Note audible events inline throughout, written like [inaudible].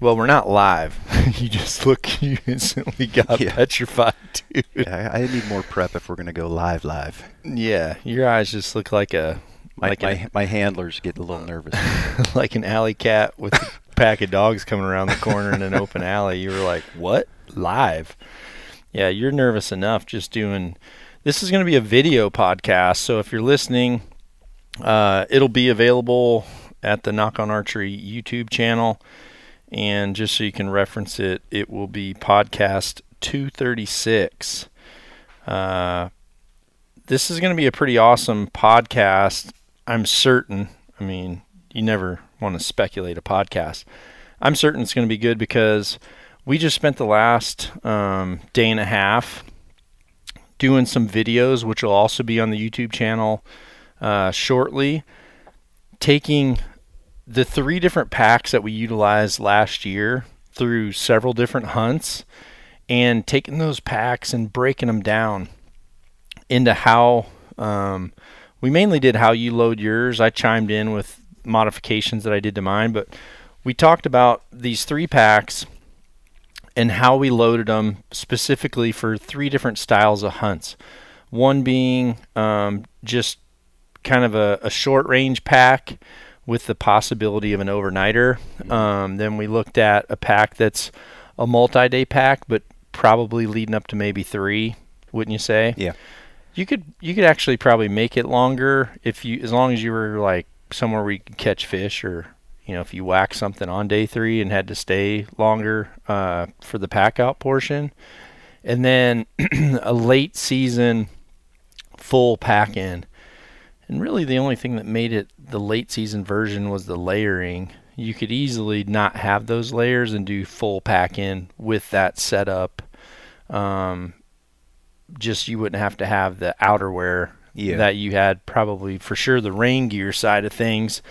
Well, we're not live. [laughs] you just look, [laughs] you instantly got Yeah. petrified, dude. Yeah, I, I need more prep if we're gonna go live. Live. Yeah, your eyes just look like a My like my, a, my handlers get a little nervous. [laughs] like an alley cat with a pack of dogs coming around the corner in an open alley. You were like, "What? Live?" Yeah, you're nervous enough just doing. This is going to be a video podcast, so if you're listening, uh, it'll be available at the Nock on Archery YouTube channel, and just so you can reference it, it will be podcast 236. Uh, this is going to be a pretty awesome podcast. I'm certain. I mean, you never want to speculate a podcast. I'm certain it's going to be good because we just spent the last um, day and a half doing some videos, which will also be on the YouTube channel uh, shortly, taking the three different packs that we utilized last year through several different hunts and taking those packs and breaking them down into how um, we mainly did how you load yours. I chimed in with modifications that I did to mine, but we talked about these three packs and how we loaded them specifically for three different styles of hunts. One being um, just kind of a, a short range pack with the possibility of an overnighter. Um, then we looked at a pack that's a multi day pack, but probably leading up to maybe three, wouldn't you say? Yeah. You could you could actually probably make it longer if you as long as you were like somewhere where you could catch fish or you know if you whack something on day three and had to stay longer uh, for the pack out portion, and then [clears throat] a late season full pack in. And really, the only thing that made it the late season version was the layering. You could easily not have those layers and do full pack in with that setup. Um, just you wouldn't have to have the outerwear Yeah. that you had probably for sure the rain gear side of things.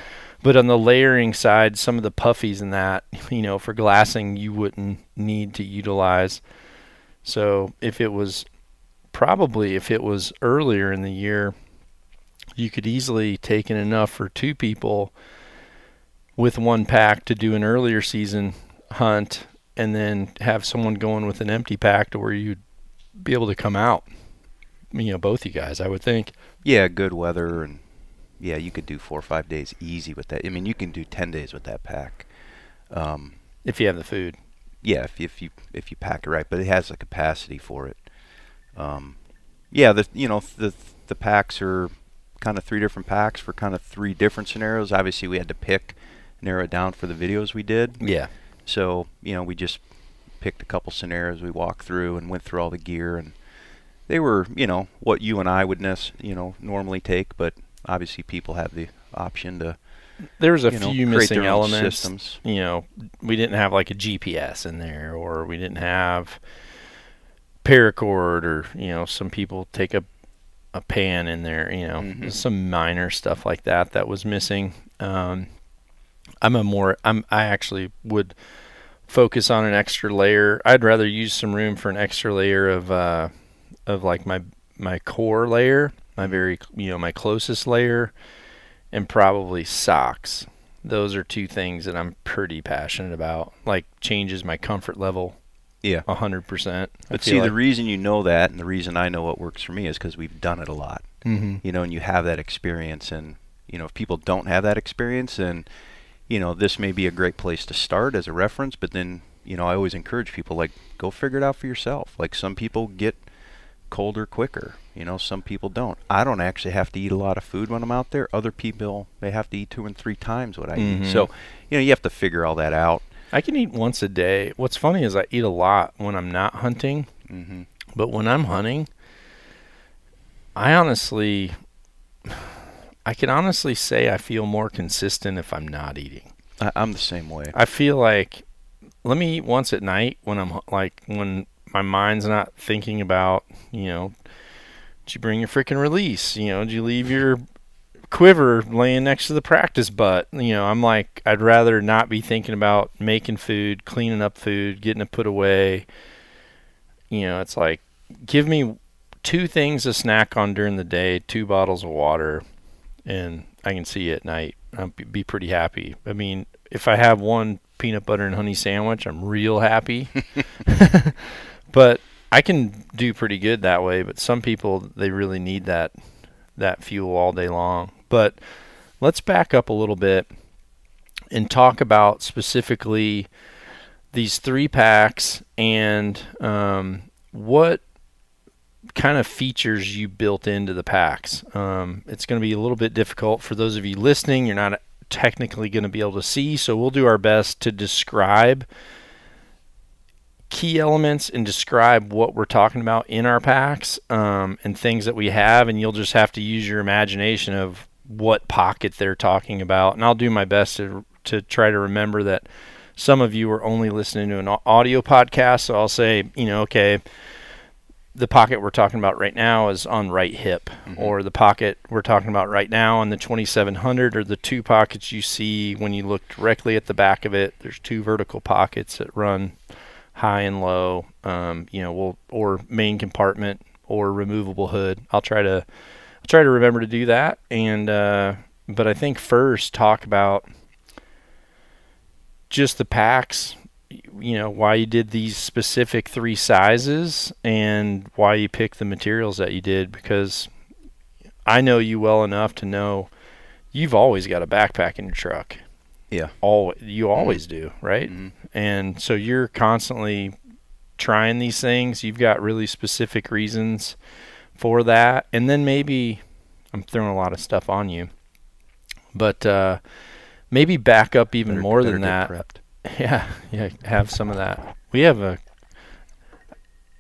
But on the layering side, some of the puffies and that, [laughs] you know, for glassing, you wouldn't need to utilize. So if it was probably if it was earlier in the year, you could easily take in enough for two people with one pack to do an earlier season hunt and then have someone going with an empty pack to where you'd be able to come out. You know, both you guys, I would think. Yeah, good weather and yeah, you could do four or five days easy with that. I mean, you can do ten days with that pack. Um, If you have the food. yeah, if if you if you pack it right, but it has a capacity for it. Um, yeah, the you know the the packs are kind of three different packs for kind of three different scenarios. Obviously, we had to pick narrow it down for the videos we did. Yeah. So, you know, we just picked a couple scenarios we walked through and went through all the gear and they were, you know, what you and I would nec- you know, normally take, but obviously people have the option to There was a you know, few create missing elements. systems. You know, we didn't have like a GPS in there, or we didn't have paracord, or you know, some people take a a pan in there. You know, Mhm. some minor stuff like that that was missing. Um, I'm a more I'm I actually would focus on an extra layer. I'd rather use some room for an extra layer of uh, of like my my core layer, my very you know my closest layer, and probably socks. Those are two things that I'm pretty passionate about. Like changes my comfort level Yeah. a hundred percent. But see, the reason you know that and the reason I know what works for me is because we've done it a lot. mm-hmm. you know, and you have that experience. And you know, if people don't have that experience, then you know this may be a great place to start as a reference. But then you know, I always encourage people like go figure it out for yourself. Like some people get colder quicker. You know, some people don't. I don't actually have to eat a lot of food when I'm out there. Other people they have to eat two and three times what I Mhm. eat. So, you know, you have to figure all that out. I can eat once a day. What's funny is I eat a lot when I'm not hunting, hmm but when I'm hunting, I honestly, I can honestly say I feel more consistent if I'm not eating. I, I'm the same way. I feel like let me eat once at night when I'm like when my mind's not thinking about, you know, did you bring your freaking release? You know, did you leave your quiver laying next to the practice butt? You know, I'm like, I'd rather not be thinking about making food, cleaning up food, getting it put away. You know, it's like, give me two things to snack on during the day, two bottles of water, and I can see at night. I'll be pretty happy. I mean, if I have one peanut butter and honey sandwich, I'm real happy. [laughs] [laughs] but I can do pretty good that way. But some people they really need that that fuel all day long. But let's back up a little bit and talk about specifically these three packs and um, what kind of features you built into the packs. Um, it's going to be a little bit difficult for those of you listening. You're not technically going to be able to see, so we'll do our best to describe key elements and describe what we're talking about in our packs um, and things that we have, and you'll just have to use your imagination of what pocket they're talking about. And I'll do my best to to try to remember that some of you are only listening to an audio podcast, so I'll say, you know, okay the pocket we're talking about right now is on right hip, mm-hmm. or the pocket we're talking about right now on the 2700, or the two pockets you see when you look directly at the back of it. There's two vertical pockets that run high and low. Um, you know, we'll or main compartment or removable hood. I'll try to try to remember to do that. And uh, but I think first talk about just the packs you know why you did these specific three sizes and why you picked the materials that you did because I know you well enough to know you've always got a backpack in your truck. Yeah. All you mm-hmm. always mm-hmm. do, right? Mm-hmm. And so you're constantly trying these things. You've got really specific reasons for that. And then maybe I'm throwing a lot of stuff on you. But uh, maybe back up even better, more better than that. Prepped. [laughs] Yeah, yeah, have some of that. We have a.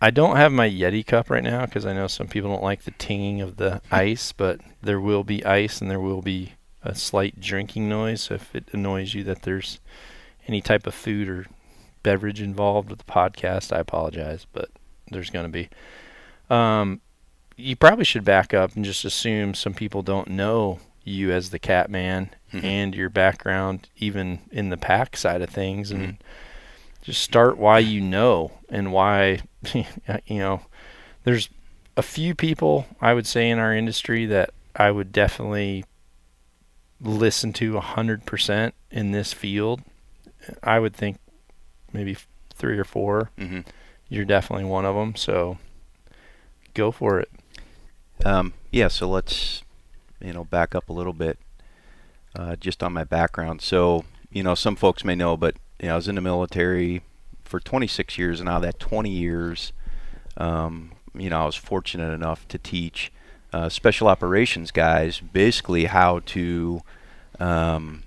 I don't have my Yeti cup right now because I know some people don't like the tinging of the ice, but there will be ice and there will be a slight drinking noise. So if it annoys you that there's any type of food or beverage involved with the podcast, I apologize, but there's going to be. Um, you probably should back up and just assume some people don't know you as the cat man mm-hmm. and your background even in the pack side of things and mm-hmm. just start why you know and why [laughs] you know there's a few people I would say in our industry that I would definitely listen to 100% in this field. I would think maybe three or 4 mm-hmm. You're definitely one of them. So go for it. Um, yeah. So let's, you know, back up a little bit uh, just on my background. So, you know, some folks may know, but you know, I was in the military for 26 years, and out of that 20 years, um, you know, I was fortunate enough to teach uh, special operations guys basically how to um,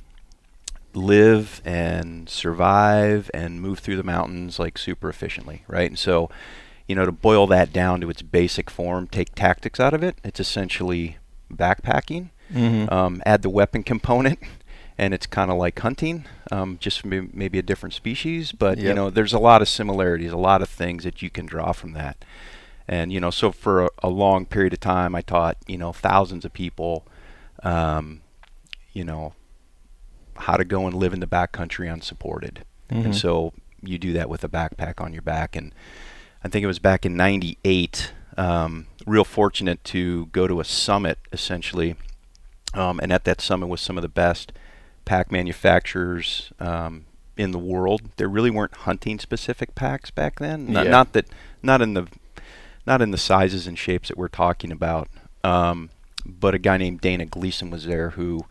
live and survive and move through the mountains like super efficiently, right? And so, you know, to boil that down to its basic form, take tactics out of it, it's essentially backpacking Mm-hmm. Um, add the weapon component, [laughs] and it's kind of like hunting, um, just maybe a different species. But yep. you know, there's a lot of similarities, a lot of things that you can draw from that. And you know, so for a, a long period of time, I taught you know thousands of people, um, you know, how to go and live in the backcountry unsupported. Mm-hmm. And so you do that with a backpack on your back. And I think it was back in '98. Um, real fortunate to go to a summit essentially um, and at that summit was some of the best pack manufacturers um, in the world. There really weren't hunting specific packs back then. Not, yeah. not, that, not in the, not in the sizes and shapes that we're talking about. Um, but a guy named Dana Gleason was there, who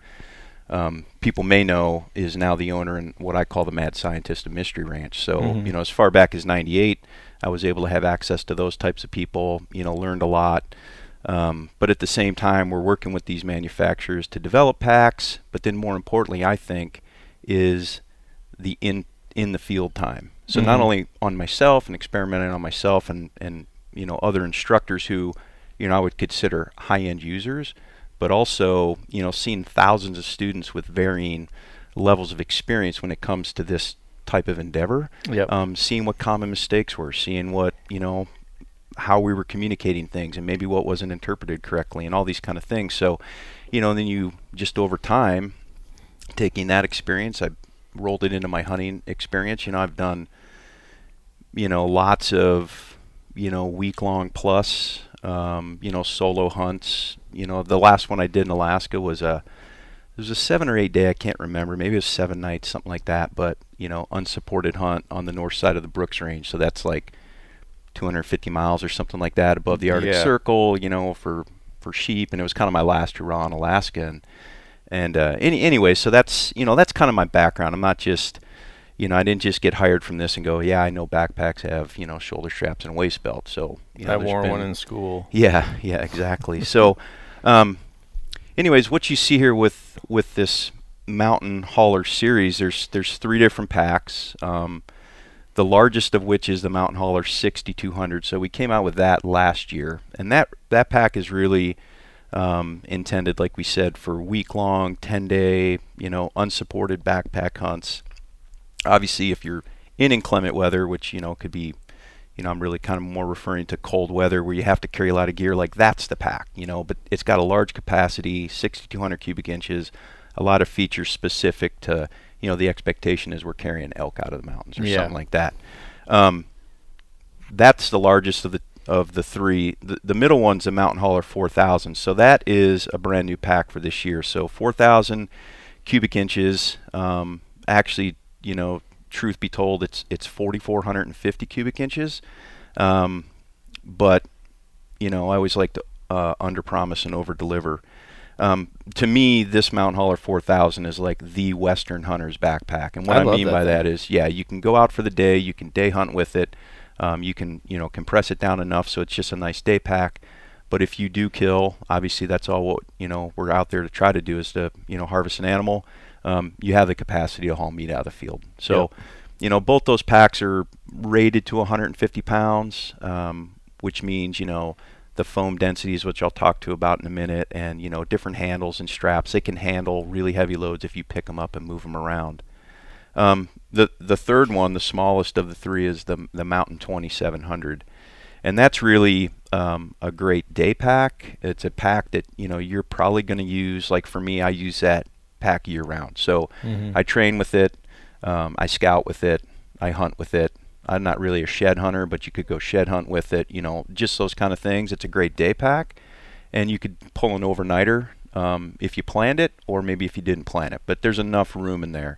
um, people may know is now the owner and what I call the mad scientist of Mystery Ranch. So mm-hmm. you know, as far back as '98, I was able to have access to those types of people. You know, learned a lot. Um, but at the same time, we're working with these manufacturers to develop packs. But then, more importantly, I think, is the in in the field time. So mm-hmm. not only on myself and experimenting on myself and and you know other instructors who you know I would consider high end users, but also you know seeing thousands of students with varying levels of experience when it comes to this type of endeavor. Yep. Um, seeing what common mistakes were, seeing what you know, how we were communicating things, and maybe what wasn't interpreted correctly, and all these kind of things. So, you know, then you just over time, taking that experience, I rolled it into my hunting experience. You know, I've done, you know, lots of, you know, week long plus, um, you know, solo hunts. You know, the last one I did in Alaska was a, it was a seven or eight day, I can't remember, maybe it was seven nights, something like that. But you know, unsupported hunt on the north side of the Brooks Range, so that's like 250 miles or something like that above the Arctic Yeah. Circle. You know, for for sheep, and it was kind of my last hurrah in Alaska. And and uh, any anyway, so that's you know that's kind of my background. I'm not just you know I didn't just get hired from this and go yeah I know backpacks have you know shoulder straps and waist belt. So you know, I wore one in school. yeah, yeah, exactly. so, [laughs] um, anyways, what you see here with with this mountain hauler series, there's there's three different packs. Um, the largest of which is the Mountain Hauler 6200. So we came out with that last year, and that that pack is really um, intended, like we said, for week-long, 10-day, you know, unsupported backpack hunts. Obviously, if you're in inclement weather, which you know could be you know, I'm really kind of more referring to cold weather where you have to carry a lot of gear. Like that's the pack, you know, but it's got a large capacity, 6,200 cubic inches, a lot of features specific to, you know, the expectation is we're carrying elk out of the mountains or Yeah. something like that. Um, that's the largest of the of the three. The, the middle one's a Mountain Hauler 4000, so that is a brand new pack for this year. So 4,000 cubic inches. Um, actually, you know, truth be told, it's it's 4,450 cubic inches. Um, but you know, I always like to uh, under promise and over deliver. Um, to me, this Mountain Hauler 4000 is like the Western hunter's backpack, and what I I, mean that by thing. that is, yeah, you can go out for the day, you can day hunt with it, um, you can you know compress it down enough so it's just a nice day pack. But if you do kill, obviously that's all what you know we're out there to try to do is to you know harvest an animal. Um, you have the capacity to haul meat out of the field. So, Yep. you know both those packs are rated to 150 pounds, um, which means you know the foam densities, which I'll talk to about in a minute, and you know different handles and straps. They can handle really heavy loads if you pick them up and move them around. Um, the the third one, the smallest of the three, is the the Mountain 2700, and that's really um, a great day pack. It's a pack that you know you're probably going to use. Like for me, I use that pack year round. So Mhm. I train with it, um, I scout with it, I hunt with it. I'm not really a shed hunter, but you could go shed hunt with it. You know, just those kind of things. It's a great day pack, and you could pull an overnighter um, if you planned it, or maybe if you didn't plan it. But there's enough room in there.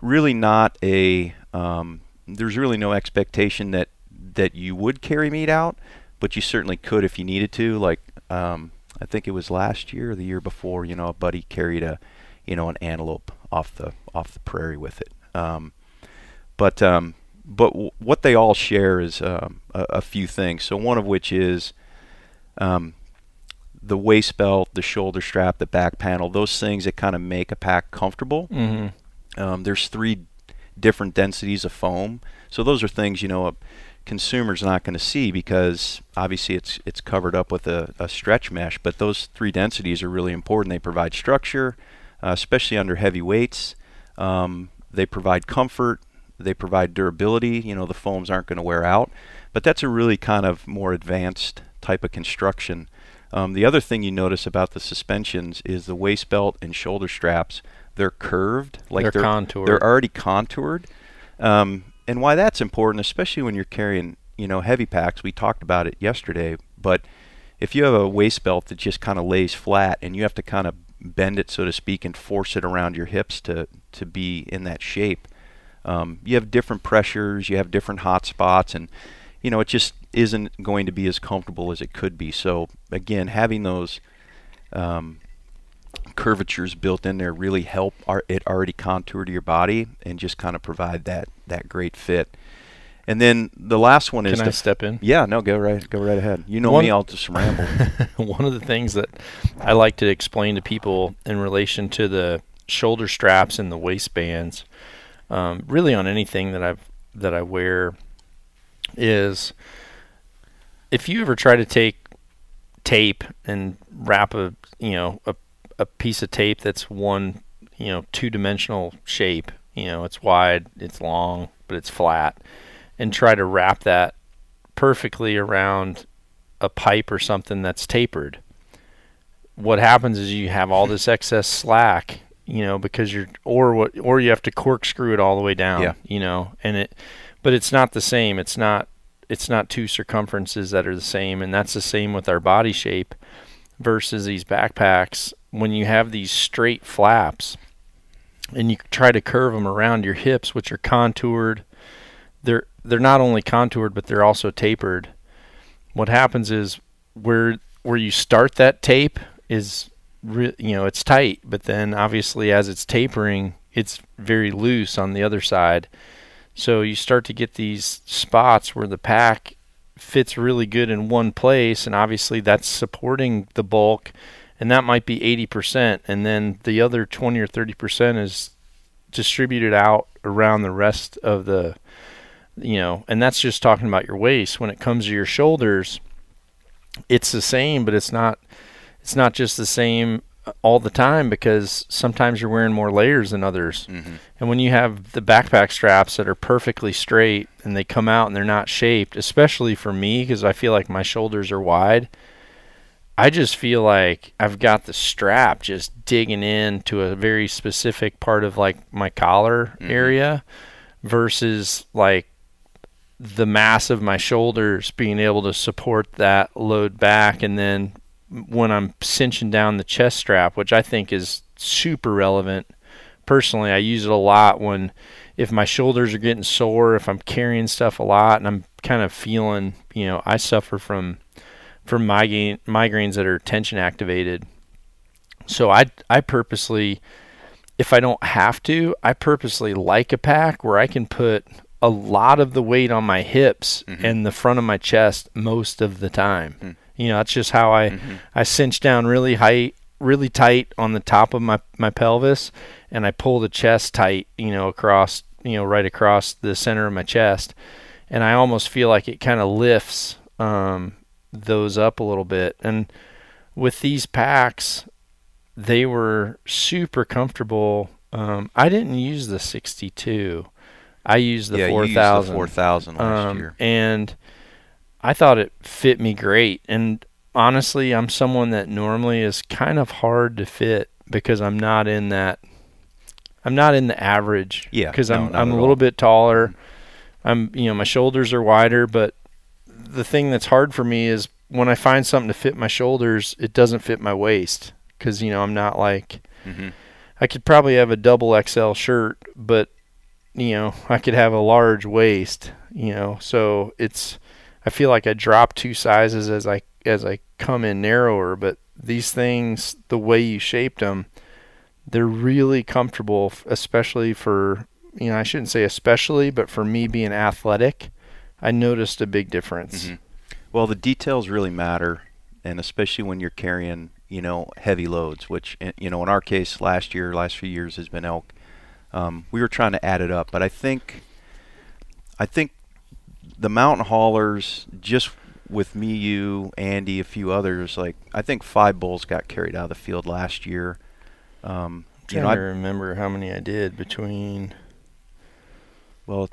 Really, not a. Um, there's really no expectation that that you would carry meat out, but you certainly could if you needed to. Like um, I think it was last year or the year before. You know, a buddy carried a, you know, an antelope off the off the prairie with it. Um, but um, but w- what they all share is um, a, a few things. So one of which is um, the waist belt, the shoulder strap, the back panel. Those things that kind of make a pack comfortable. Mhm. Um, there's three different densities of foam, so those are things you know a consumer's not going to see because obviously it's it's covered up with a, a stretch mesh. But those three densities are really important. They provide structure, uh, especially under heavy weights. Um, they provide comfort. They provide durability. You know the foams aren't going to wear out. But that's a really kind of more advanced type of construction. Um, the other thing you notice about the suspensions is the waist belt and shoulder straps. They're curved, like They're they're contoured. They're already contoured. Um, and why that's important, especially when you're carrying, you know, heavy packs. We talked about it yesterday, but if you have a waist belt that just kind of lays flat and you have to kind of bend it, so to speak, and force it around your hips to to be in that shape, um, you have different pressures, you have different hot spots, and you know it just isn't going to be as comfortable as it could be. So again, having those um, curvatures built in there really help it already contour to your body and just kind of provide that that great fit. And then the last one is Can I step in? yeah no go right go right ahead. You know One- me, I'll just ramble. [laughs] One of the things that I like to explain to people in relation to the shoulder straps and the waistbands, um, really on anything that I've that I wear, is if you ever try to take tape and wrap a you know a a piece of tape that's one you know two dimensional shape You know, it's wide, it's long, but it's flat, and try to wrap that perfectly around a pipe or something that's tapered. What happens is you have all this excess slack, you know, because you're or what or you have to corkscrew it all the way down, Yeah. you know, and it but it's not the same. It's not it's not two circumferences that are the same and that's the same with our body shape versus these backpacks when you have these straight flaps and you try to curve them around your hips which are contoured they're they're not only contoured but they're also tapered. What happens is where where you start that tape is re- you know it's tight but then obviously as it's tapering it's very loose on the other side. So you start to get these spots where the pack fits really good in one place and obviously that's supporting the bulk and that might be 80% and then the other 20 or 30% is distributed out around the rest of the you know and that's just talking about your waist when it comes to your shoulders it's the same but it's not it's not just the same all the time because sometimes you're wearing more layers than others Mm-hmm. and when you have the backpack straps that are perfectly straight and they come out and they're not shaped, especially for me because I feel like my shoulders are wide, I just feel like I've got the strap just digging into a very specific part of like my collar Mhm. area versus like the mass of my shoulders being able to support that load back and then when I'm cinching down the chest strap, which I think is super relevant personally, I use it a lot when if my shoulders are getting sore, if I'm carrying stuff a lot and I'm kind of feeling, you know, I suffer from from migraine migraines that are tension activated. So I I purposely if I don't have to, I purposely like a pack where I can put a lot of the weight on my hips Mhm. and the front of my chest most of the time. Mm. You know, that's just how I Mhm. I cinch down really high, really tight on the top of my my pelvis, and I pull the chest tight, you know, across, you know, right across the center of my chest, and I almost feel like it kind of lifts um, those up a little bit. And with these packs, they were super comfortable. Um, I didn't use the 62. I used the yeah, you 4000 the 4000 last um, year. and I thought it fit me great. And honestly, I'm someone that normally is kind of hard to fit because I'm not in that. I'm not in the average. Yeah, because no, I'm I'm a all. little bit taller. I'm you know my shoulders are wider, but the thing that's hard for me is when I find something to fit my shoulders, it doesn't fit my waist because you know I'm not like hmm I could probably have a double XL shirt, but you know, I could have a large waist, you know. So it's I feel like I drop two sizes as I as I come in narrower, but these things the way you shaped them, they're really comfortable, especially for, you know, I shouldn't say especially, but for me being athletic, I noticed a big difference. Mhm. Well, the details really matter, and especially when you're carrying, you know, heavy loads. Which, you know, in our case, last year, last few years has been elk. Um, we were trying to add it up, but I think, I think, the mountain haulers, just with me, you, Andy, a few others, like I think five bulls got carried out of the field last year. Um, you know, I, remember how many I did between. well,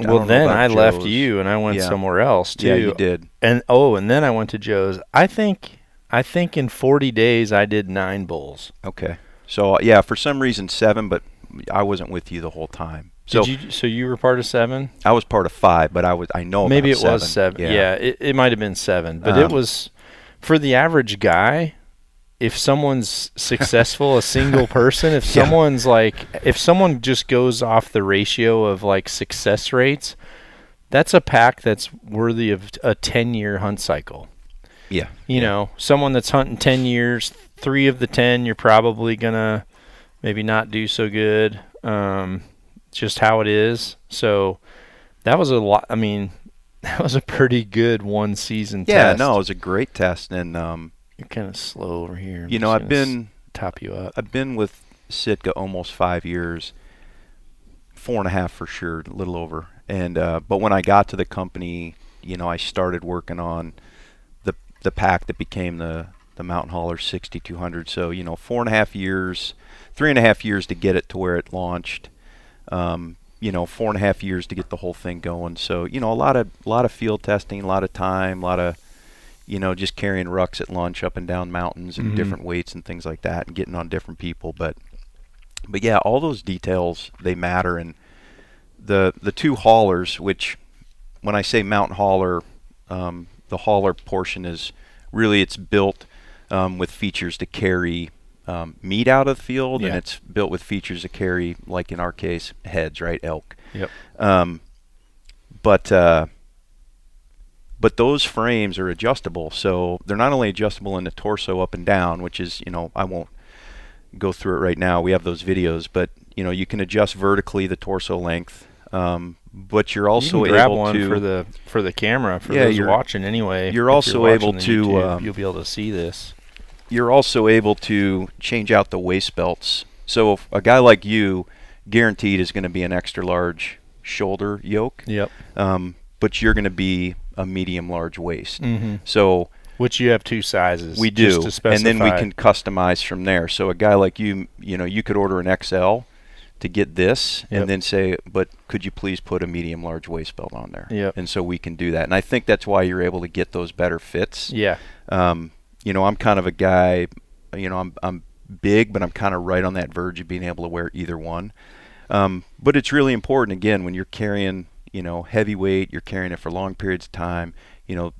I Well, then I left you and I went Yeah. somewhere else too. Yeah, you did. And oh, and then I went to Joe's. I think I think in 40 days I did 9 bulls. Okay. So yeah, for some reason seven, but I wasn't with you the whole time. So Did you so you were part of 7? I was part of five, but I was I know Maybe it about was 7. Yeah, it, it might have been 7, but it Um, was for the average guy if someone's successful, a single person, if [laughs] Yeah. someone's like if someone just goes off the ratio of like success rates, that's a pack that's worthy of a 10-year hunt cycle. Yeah. you yeah. know, someone that's hunting 10 years, three of the 10, you're probably going to maybe not do so good. Um, just how it is. So that was a lot. I mean, [laughs] that was a pretty good one season Yeah, test. no, it was a great test, and um, You're kind of slow over here. I'm you know I've been top you up. I've been with Sitka almost five years, four and a half for sure, a little over. And uh, but when I got to the company, you know, I started working on the the pack that became the the Mountain Hauler 6200. So you know, four and a half years, three and a half years to get it to where it launched. Um, you know, four and a half years to get the whole thing going. So you know, a lot of a lot of field testing, a lot of time, a lot of you know, just carrying rucks at lunch up and down mountains and Mhm. different weights and things like that, and getting on different people. But but yeah, all those details they matter. And the the two haulers, which when I say mountain hauler, um, the hauler portion is really it's built um, with features to carry um, meat out of the field, and it's built with features to carry, like in our case, heads, right, elk. Yep. Um, but uh, but those frames are adjustable, so they're not only adjustable in the torso up and down, which is you know I won't go through it right now. We have those videos, but you know you can adjust vertically the torso length. Um, but you're also you grab able one to for the for the camera for Yeah, those you're- watching anyway. you're also watching able to, YouTube, um, you'll be able to see this. You're also able to change out the waist belts. So if a guy like you, guaranteed, is going to be an extra large shoulder yoke, Yep. um, but you're going to be a medium large waist. Mm-hmm. So Which you have two sizes. we just do, and then we can customize from there. So a guy like you, you know, you could order an XL to get this, Yep. and then say, but could you please put a medium large waist belt on there? Yep. And so we can do that, and I think that's why you're able to get those better fits. Yeah. Um, you know, I'm kind of a guy. You know, I'm I'm big, but I'm kind of right on that verge of being able to wear either one. Um, but it's really important again when you're carrying, you know, heavy weight. You're carrying it for long periods of time. You know,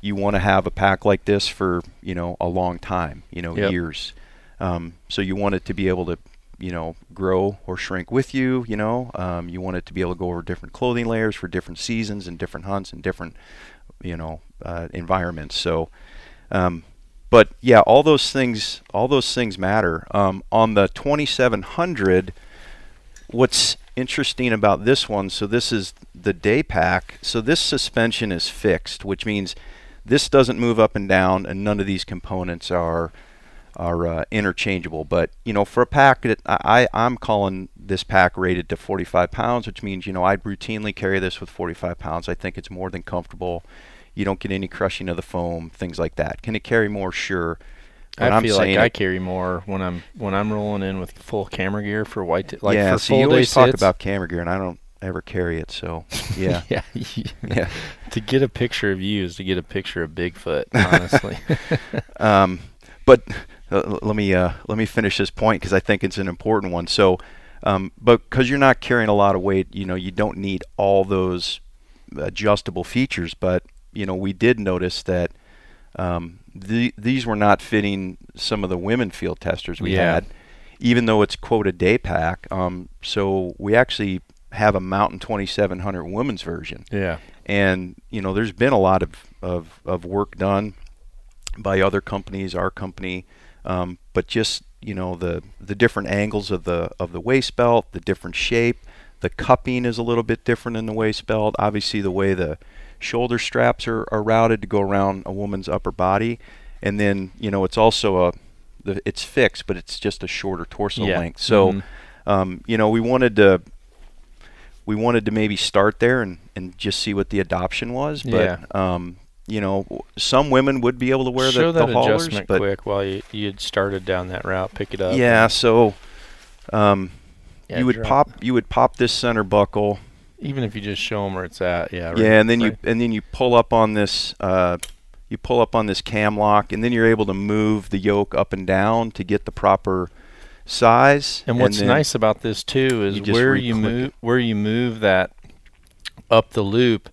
you want to have a pack like this for you know a long time. You know, Yep. years. Um, so you want it to be able to, you know, grow or shrink with you. You know, um, you want it to be able to go over different clothing layers for different seasons and different hunts and different, you know, uh, environments. So. Um, but yeah, all those things, all those things matter. Um, on the 2700, what's interesting about this one? So this is the day pack. So this suspension is fixed, which means this doesn't move up and down, and none of these components are are uh, interchangeable. But you know, for a pack that I I'm calling this pack rated to 45 pounds, which means you know I routinely carry this with 45 pounds. I think it's more than comfortable. You don't get any crushing of the foam, things like that. Can it carry more? Sure. But I I'm feel like I carry more when I'm when I'm rolling in with full camera gear for white. T- like yeah, for so full you always talk sits. about camera gear, and I don't ever carry it. So [laughs] yeah, yeah. [laughs] yeah. [laughs] to get a picture of you is to get a picture of Bigfoot. Honestly. Um, but uh, let me uh, let me finish this point because I think it's an important one. So, um, but because you're not carrying a lot of weight, you know, you don't need all those adjustable features. But you know, we did notice that um, the, these were not fitting some of the women field testers we Yeah. had, even though it's quote a day pack. Um, so we actually have a Mountain 2700 women's version yeah. and you know there's been a lot of, of, of work done by other companies our company um, but just you know the the different angles of the of the waist belt the different shape the cupping is a little bit different in the waist belt obviously the way the shoulder straps are, are routed to go around a woman's upper body and then you know it's also a the, it's fixed but it's just a shorter torso Yeah. length so Mhm. um, you know we wanted to we wanted to maybe start there and, and just see what the adoption was. But um, you know, some women would be able to wear Show the, that the haulers, adjustment but quick while you you'd started down that route. Pick it up. yeah, so um, Yeah, you would drop- pop you would pop this center buckle, Even if you just show them where it's at. Yeah. right- yeah, and then you and then you pull up on this uh, you pull up on this cam lock, and then you're able to move the yoke up and down to get the proper size. And what's then- nice about this too is you where you move where you move that up the loop.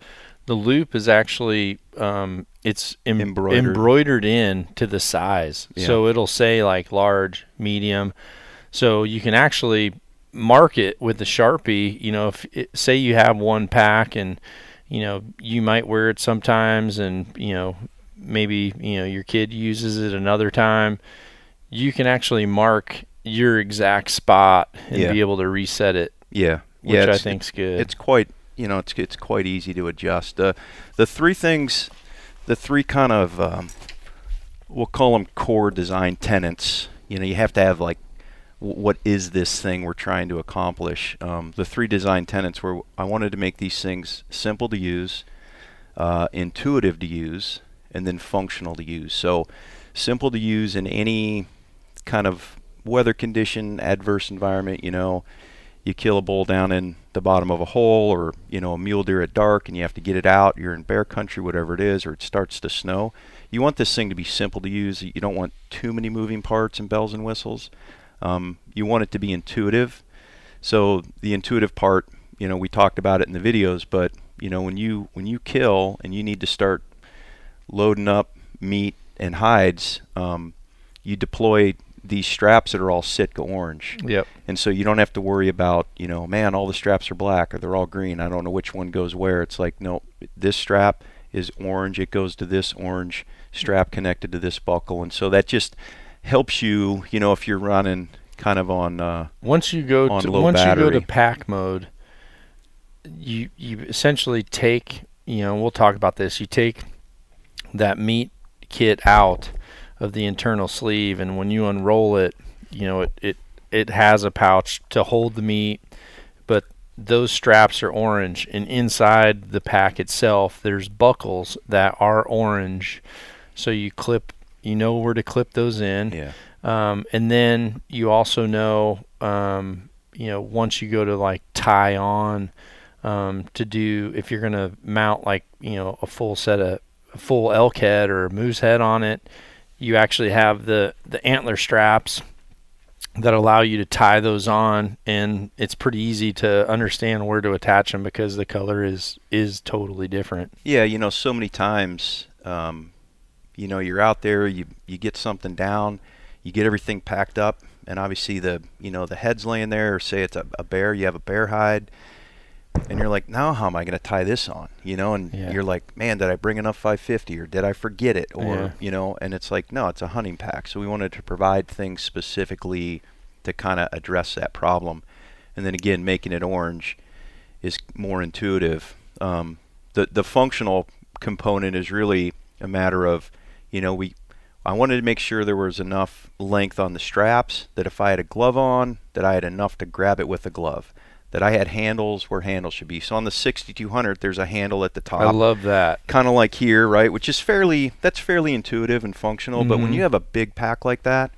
The loop is actually um, it's em- Embroidered. embroidered in to the size, Yeah. so it'll say like large, medium. So you can actually mark it with the sharpie. You know, if it, say you have one pack and you know you might wear it sometimes, and you know maybe you know your kid uses it another time. You can actually mark your exact spot and Yeah. be able to reset it, Yeah, which yeah, I think's good. it's quite you know it's it's quite easy to adjust. Uh, the three things, the three kind of um, we'll call them core design tenets. You know, you have to have like what is this thing we're trying to accomplish? Um, the three design tenets were I wanted to make these things simple to use, uh, intuitive to use, and then functional to use. So simple to use in any kind of weather condition, adverse environment. You know, you kill a bull down in the bottom of a hole or you know a mule deer at dark and you have to get it out you're in bear country whatever it is or it starts to snow you want this thing to be simple to use you don't want too many moving parts and bells and whistles um, you want it to be intuitive so the intuitive part you know we talked about it in the videos but you know when you when you kill and you need to start loading up meat and hides um, you deploy these straps that are all Sitka orange. Yep. And so you don't have to worry about, you know, man, all the straps are black or they're all green. I don't know which one goes where. It's like, no, this strap is orange. It goes to this orange strap connected to this buckle. And so that just helps you, you know, if you're running kind of on uh, once you go to once you go to pack mode, you you essentially take you know we'll talk about this. You take that meat kit out of the internal sleeve, and when you unroll it, you know it it it has a pouch to hold the meat, but those straps are orange, and inside the pack itself, there's buckles that are orange. So you clip, you know where to clip those in. yeah. Um, and then you also know, um, you know, once you go to like tie on um, to do, if you're going to mount like, you know, a full set of a full elk head or a moose head on it, you actually have the, the antler straps that allow you to tie those on. And it's pretty easy to understand where to attach them because the color is, is totally different. Yeah, you know, so many times, um, you know, you're out there, you you get something down, you get everything packed up, and obviously the you know the head's laying there. Or say it's a, a bear, you have a bear hide, and you're like, now how am I going to tie this on? You know, and Yeah. you're like, man, did I bring enough 550 or did I forget it? Or Yeah. you know, and it's like, no, it's a hunting pack, so we wanted to provide things specifically to kind of address that problem, and then again, making it orange is more intuitive. Um, the the functional component is really a matter of, you know, we I wanted to make sure there was enough length on the straps that if I had a glove on, that I had enough to grab it with a glove. That I had handles where handles should be. So on the 6200, there's a handle at the top I love that. kind of like here, right? Which is fairly that's fairly intuitive and functional. But when Mhm. you have a big pack like that,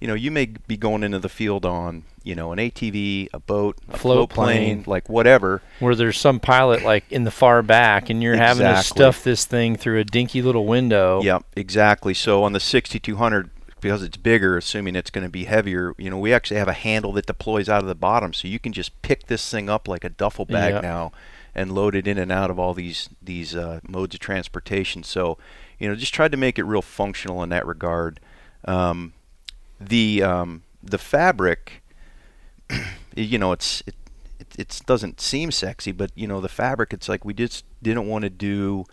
you know, you may be going into the field on you know an ATV, a boat, a Float float, plane, plane. like whatever. where there's some pilot like in the far back and you're having to stuff this thing through a dinky little window. Yep, exactly. So on the 6200, because it's bigger, assuming it's going to be heavier, you know, we actually have a handle that deploys out of the bottom, so you can just pick this thing up like a duffel bag Yep. now, and load it in and out of all these these uh, modes of transportation. So, you know, just tried to make it real functional in that regard. Um, the um, the fabric, [clears throat] you know, it's it, it it doesn't seem sexy, but you know, the fabric, it's like we just didn't want to do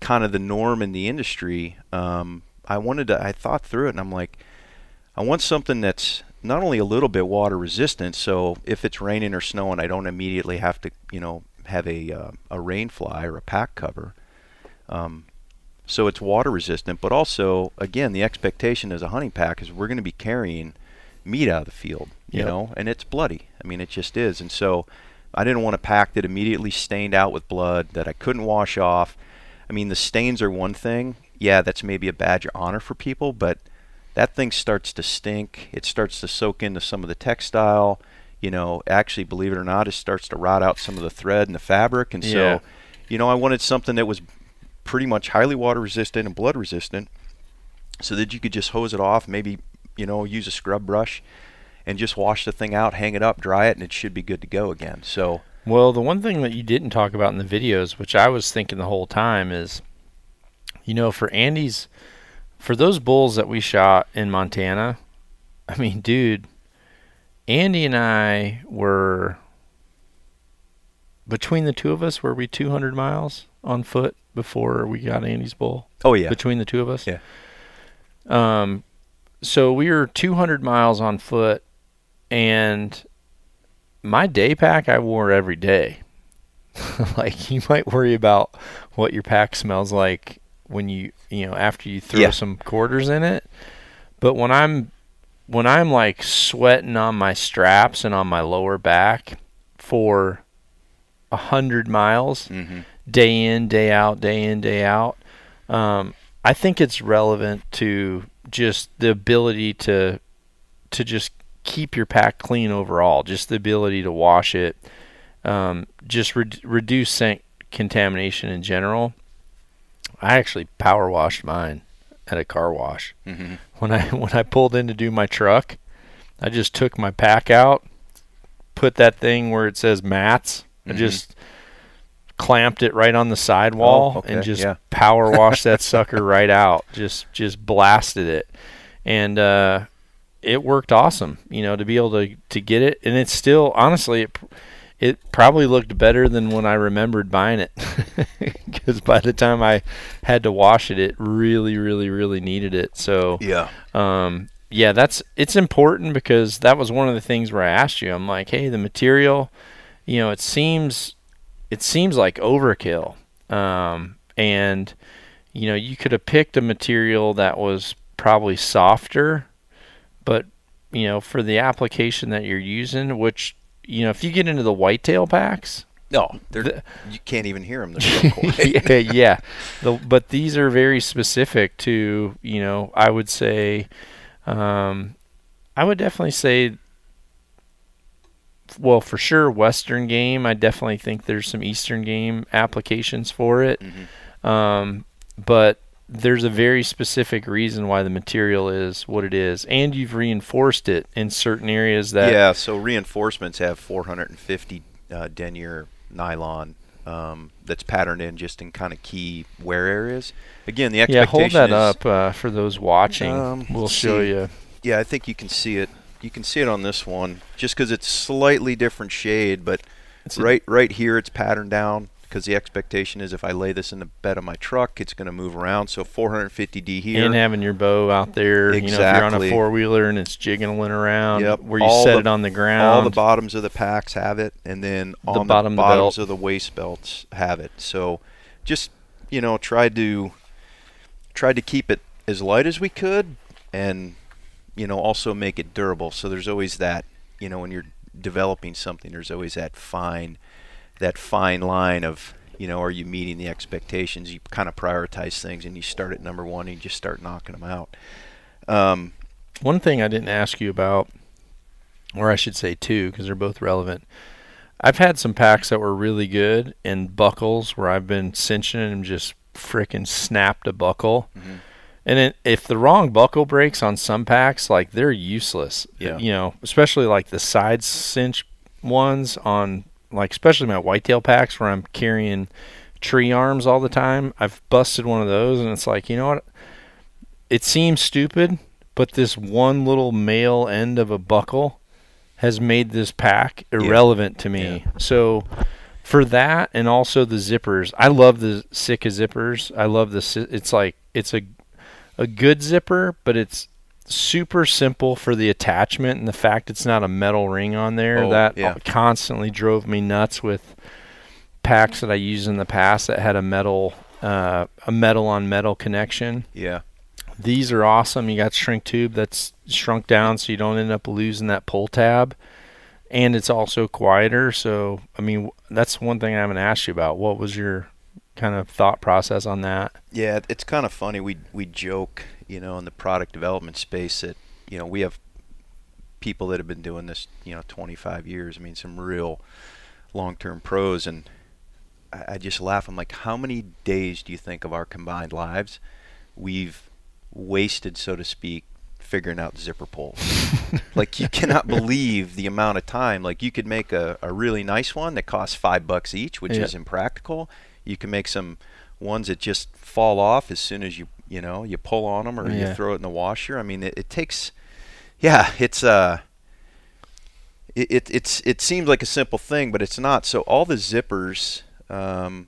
kind of the norm in the industry. Um, I wanted to, I thought through it and I'm like, I want something that's not only a little bit water resistant, so if it's raining or snowing, I don't immediately have to, you know, have a uh, a rain fly or a pack cover. Um, so it's water resistant, but also, again, the expectation as a hunting pack is we're going to be carrying meat out of the field, you Yep. know, and it's bloody. I mean, it just is. And so I didn't want a pack that immediately stained out with blood that I couldn't wash off. I mean, the stains are one thing. Yeah, that's maybe a badge of honor for people, but that thing starts to stink. It starts to soak into some of the textile. You know, actually, believe it or not, it starts to rot out some of the thread and the fabric. And Yeah. so, you know, I wanted something that was pretty much highly water resistant and blood resistant so that you could just hose it off, maybe, you know, use a scrub brush and just wash the thing out, hang it up, dry it, and it should be good to go again. So, Well, the one thing that you didn't talk about in the videos, which I was thinking the whole time, is you know, for Andy's, for those bulls that we shot in Montana, I mean, dude, Andy and I were between the two of us, were we 200 miles on foot before we got Andy's bull? oh yeah, between the two of us. Yeah. Um, so we were 200 miles on foot, and my day pack I wore every day. [laughs] like you might worry about what your pack smells like when you you know after you throw Yeah. some quarters in it, but when I'm when I'm like sweating on my straps and on my lower back for a hundred miles, hmm day in, day out, day in, day out. Um, I think it's relevant to just the ability to to just keep your pack clean overall. Just the ability to wash it, um, just re- reduce scent contamination in general. I actually power washed mine at a car wash. Mm-hmm. When I [laughs] when I pulled in to do my truck, I just took my pack out, put that thing where it says mats, I Mhm. just clamped it right on the sidewall Oh, okay, and just yeah. [laughs] power washed that [laughs] sucker right out. Just just blasted it. And uh it worked awesome, you know, to be able to to get it and it's still honestly it it probably looked better than when I remembered buying it [laughs] because by the time I had to wash it, it really, really, really needed it. So, Yeah. um, yeah, that's it's important because that was one of the things where I asked you. I'm like, hey, the material, you know, it seems it seems like overkill, um, and you know, you could have picked a material that was probably softer, but you know, for the application that you're using, which you know, if you get into the whitetail packs, No, they're The- you can't even hear them. They're so quiet. [laughs] yeah, yeah. The, but these are very specific to, you know, I would say, um, I would definitely say, well, for sure, Western game. I definitely think there's some Eastern game applications for it. Mhm. Um, but there's a very specific reason why the material is what it is, and you've reinforced it in certain areas that yeah, so reinforcements have 450 uh, denier nylon um, that's patterned in just in kind of key wear areas. Again, the yeah. Hold that is, up uh, for those watching. Um, we'll show see. you. Yeah, I think you can see it. You can see it on this one, just because it's slightly different shade, but It's right right here it's patterned down because the expectation is if I lay this in the bed of my truck, it's going to move around. So 450D here. and having your bow out there. You know, if you're on a four wheeler and it's jiggling around, Yep. where you All set the- it on the ground. all the bottoms of the packs have it, and then The on the the bottoms belt. of the waist belts have it. So, just you know, tried to tried to keep it as light as we could, and you know, also make it durable. So there's always that, you know, when you're developing something, there's always that fine, that fine line of, you know, are you meeting the expectations? You kind of prioritize things, and you start at number one, and you just start knocking them out. Um, One thing I didn't ask you about, or I should say two, because they're both relevant. I've had some packs that were really good and buckles where I've been cinching and just frickin' snapped a buckle. Mhm. And it, if the wrong buckle breaks on some packs, like they're useless. Yeah. You know, especially like the side cinch ones on, like, especially my whitetail packs where I'm carrying tree arms all the time. I've busted one of those and it's like, you know what? It seems stupid, but this one little male end of a buckle has made this pack irrelevant to me. So for that and also the zippers, I love the Sitka zippers. I love the it's like it's a a good zipper, but it's super simple for the attachment and the fact it's not a metal ring on there. Oh, that yeah. constantly drove me nuts with packs that I used in the past that had a metal uh, a metal on metal connection. yeah. These are awesome. You got shrink tube that's shrunk down so you don't end up losing that pull tab. And it's also quieter. So, I mean, that's one thing I haven't asked you about. What was your kind of thought process on that? Yeah, it's kind of funny. We we joke, you know, in the product development space that you know we have people that have been doing this, you know, 25 years. I mean, some real long-term pros, and I, I just laugh. I'm like, how many days do you think of our combined lives we've wasted, so to speak, figuring out zipper pulls? [laughs] like you cannot believe the amount of time. Like you could make a, a really nice one that costs five bucks each, which Yeah. is impractical. You can make some ones that just fall off as soon as you you know you pull on them or Yeah. you throw it in the washer. I mean, it, it takes. Yeah, it's uh. It, it it's it seems like a simple thing, but it's not. So all the zippers um,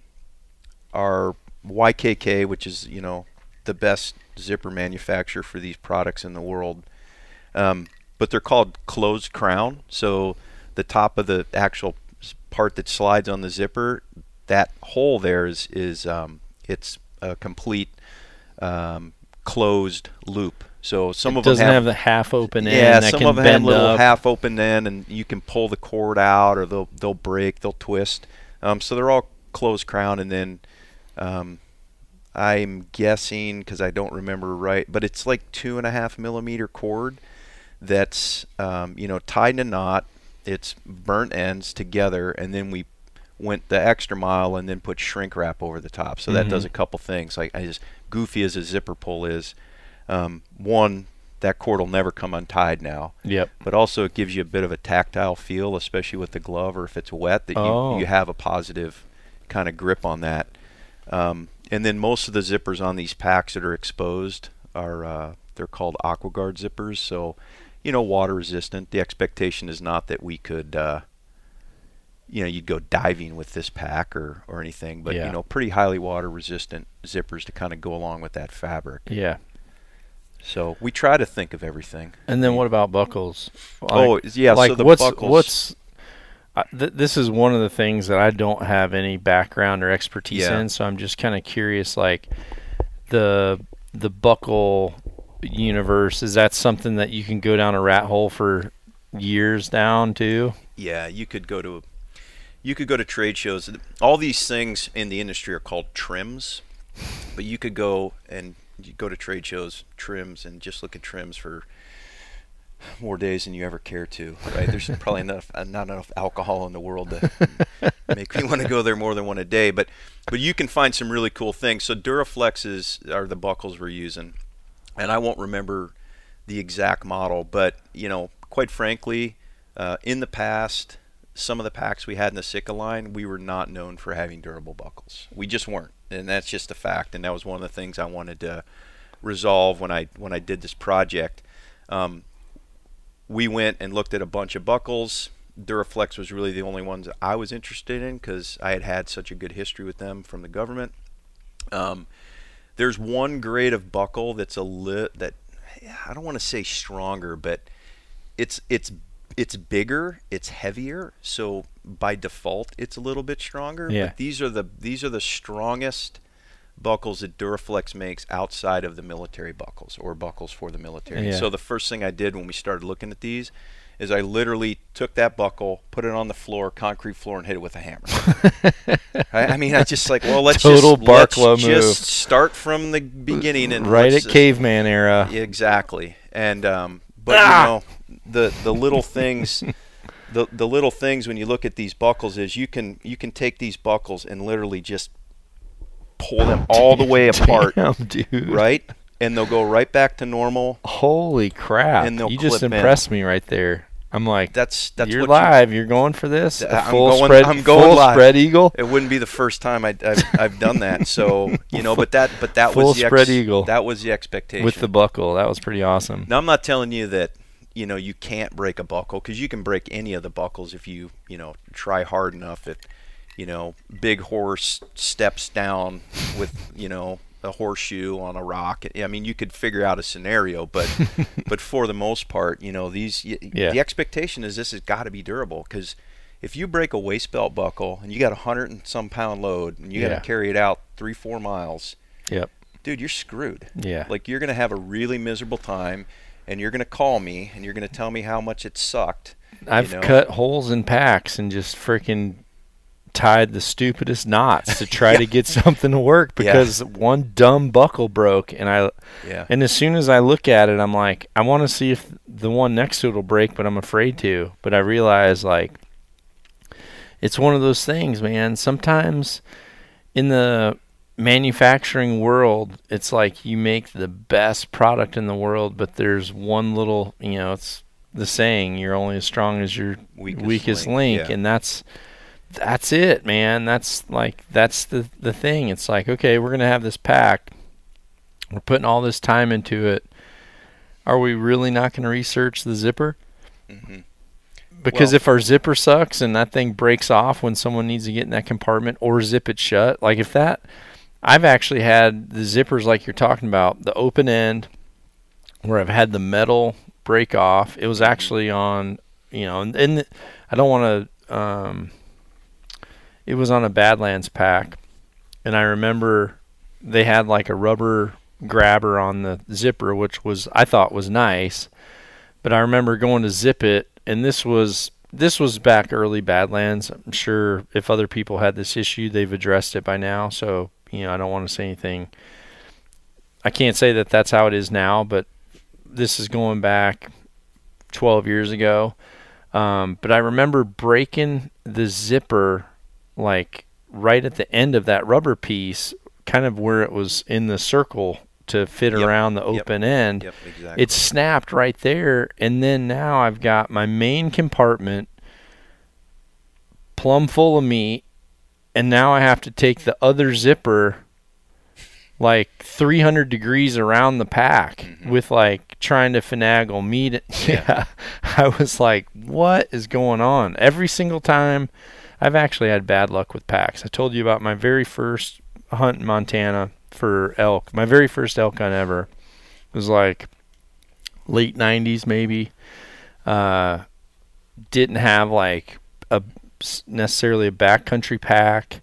are YKK, which is you know the best zipper manufacturer for these products in the world. Um, but they're called closed crown. So the top of the actual part that slides on the zipper, that hole there is is um, it's a complete um, closed loop. So some it of them doesn't have, have, the half open end yeah, some can of them have little up. half open end, and you can pull the cord out, or they'll they'll break, they'll twist. Um, so they're all closed crown, and then um, I'm guessing because I don't remember right, but it's like two and a half millimeter cord that's um, you know tied in a knot. It's burnt ends together, and then we went the extra mile and then put shrink wrap over the top. So that Mhm. does a couple things. Like as goofy as a zipper pull is, um, one that cord will never come untied now, Yep. but also it gives you a bit of a tactile feel, especially with the glove or if it's wet, that Oh. you, you have a positive kind of grip on that. Um, and then most of the zippers on these packs that are exposed are uh, they're called AquaGuard zippers, so you know water resistant. The expectation is not that we could. Uh, you know, you'd go diving with this pack or, or anything, but Yeah. you know, pretty highly water resistant zippers to kind of go along with that fabric. Yeah. So we try to think of everything. And then what about buckles? oh, yeah. like so the what's buckles. what's uh, th- this is one of the things that I don't have any background or expertise Yeah. in, so I'm just kind of curious. Like the the buckle universe is that something that you can go down a rat hole for years down to? Yeah, you could go to you could go to trade shows. All these things in the industry are called trims, but you could go and you go to trade shows, trims, and just look at trims for more days than you ever care to. Right? There's [laughs] probably enough uh, not enough alcohol in the world to [laughs] make me want to go there more than one a day. But but you can find some really cool things. So Duraflexes are the buckles we're using, and I won't remember the exact model, but you know, quite frankly, uh, in the past, some of the packs we had in the Sitka line, we were not known for having durable buckles. We just weren't, and that's just a fact. And that was one of the things I wanted to resolve when I when I did this project. Um, we went and looked at a bunch of buckles. Duraflex was really the only ones I was interested in because I had had such a good history with them from the government. Um, there's one grade of buckle that's a lit that I don't want to say stronger, but it's it's it's bigger, it's heavier, so by default it's a little bit stronger. Yeah. But these are the these are the strongest buckles that Duraflex makes outside of the military buckles or buckles for the military. Yeah. So the first thing I did when we started looking at these is I literally took that buckle, put it on the floor, concrete floor, and hit it with a hammer. [laughs] I, I mean, I just like, well, let's Total just, let's Barklow just start from the beginning and right at caveman era. exactly. And um, but Ah! you know, the the little things, the the little things when you look at these buckles is you can you can take these buckles and literally just pull them all the way [laughs] apart, Damn, dude. right? And they'll go right back to normal. Holy crap! And they'll you just clip in. impressed me right there. I'm like, That's that's you're live. You, are going for this? I'm full going- spread, I'm going full live. spread eagle. It wouldn't be the first time I, I've I've done that. So you know, but that but that [laughs] Full was the spread eagle. That was the expectation with the buckle. That was pretty awesome. Now I'm not telling you that you know you can't break a buckle because you can break any of the buckles if you you know try hard enough. If you know big horse steps down with you know a horseshoe on a rock. I mean you could figure out a scenario, but [laughs] but for the most part, you know these Yeah. the expectation is this has got to be durable because. If you break a waist belt buckle and you got a hundred and some pound load and you got to carry it out three four miles, Yep. dude, you're screwed. Yeah. Like you're gonna have a really miserable time, and you're gonna call me and you're gonna tell me how much it sucked. I've know? cut holes in packs and just freaking tied the stupidest knots to try [laughs] Yeah. to get something to work Yeah. because one dumb buckle broke and I Yeah. and as soon as I look at it I'm like I want to see if the one next to it will break but I'm afraid to but I realize like it's one of those things man sometimes in the manufacturing world it's like you make the best product in the world but there's one little you know it's the saying you're only as strong as your Weakest weakest, link, link, yeah. and that's that's it man. That's like that's the the thing. It's like okay we're gonna have this pack. We're putting all this time into it. Are we really not going to research the zipper? Hmm because Well- if our zipper sucks and that thing breaks off when someone needs to get in that compartment or zip it shut, like if that, I've actually had the zippers like you're talking about, the open end where I've had the metal break off. It was actually on, you know, and, and I don't want to, um, it was on a Badlands pack. And I remember they had like a rubber grabber on the zipper, which was, I thought was nice. But I remember going to zip it and this was this was back early Badlands. I'm sure if other people had this issue, they've addressed it by now. So you know, I don't want to say anything. I can't say that that's how it is now, but this is going back 12 years ago. Um, but I remember breaking the zipper like right at the end of that rubber piece, kind of where it was in the circle to fit Yep. around the Yep. open end. Yep, exactly. It snapped right there, and then now I've got my main compartment plumb full of meat, and now I have to take the other zipper like 300 degrees around the pack Mhm. with like trying to finagle meat. [laughs] Yeah. I was like, what is going on? Every single time I've actually had bad luck with packs. I told you about my very first hunt in Montana for elk. My very first elk hunt ever it was like late 90s maybe. Uh, didn't have like a necessarily a backcountry pack.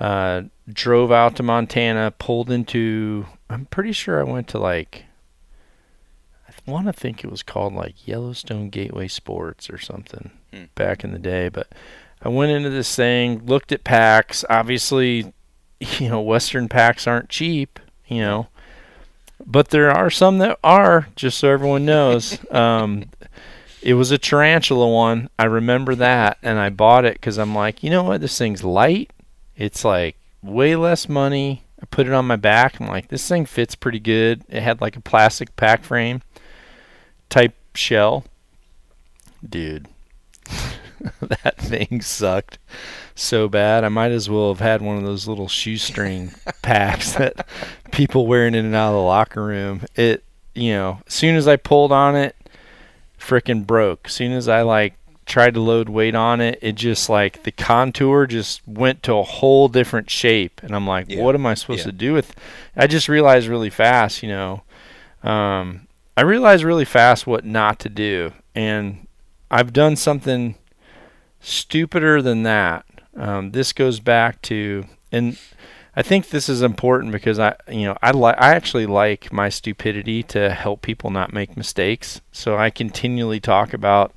Uh, drove out to Montana, pulled into. I'm pretty sure I went to like. I want to think it was called like Yellowstone Gateway Sports or something Hmm. back in the day, but I went into this thing, looked at packs. Obviously, you know, Western packs aren't cheap, you know, but there are some that are. Just so everyone knows, [laughs] um, it was a tarantula one. I remember that, and I bought it because I'm like, you know what, this thing's light. It's like way less money. I put it on my back. I'm like, this thing fits pretty good. It had like a plastic pack frame type shell. Dude, [laughs] that thing sucked so bad. I might as well have had one of those little shoestring [laughs] packs that people wearing in and out of the locker room. It, you know, as soon as I pulled on it, frickin' broke. As soon as I like tried to load weight on it, it just like the contour just went to a whole different shape. And I'm like, Yeah. what am I supposed Yeah. to do with? I just realized really fast, you know. Um, I realized really fast what not to do, and I've done something stupider than that. Um, this goes back to, and I think this is important because I, you know, I like, I actually like my stupidity to help people not make mistakes. So I continually talk about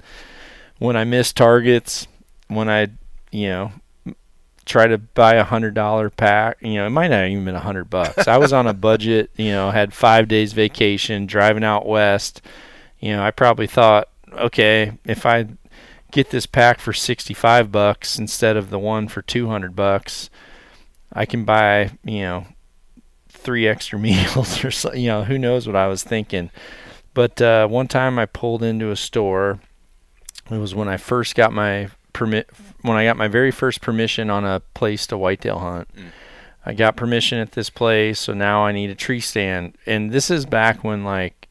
when I miss targets, when I, you know, try to buy a hundred dollar pack. You know, it might not even been a hundred bucks. I was on a budget. You know, had five days vacation, driving out west. You know, I probably thought, okay, if I get this pack for 65 bucks instead of the one for 200 bucks, I can buy, you know, three extra [laughs] meals or so, you know, who knows what I was thinking. But uh, one time I pulled into a store. It was when I first got my permit, when I got my very first permission on a place to whitetail hunt. Mm. I got permission at this place, so now I need a tree stand. And this is back when like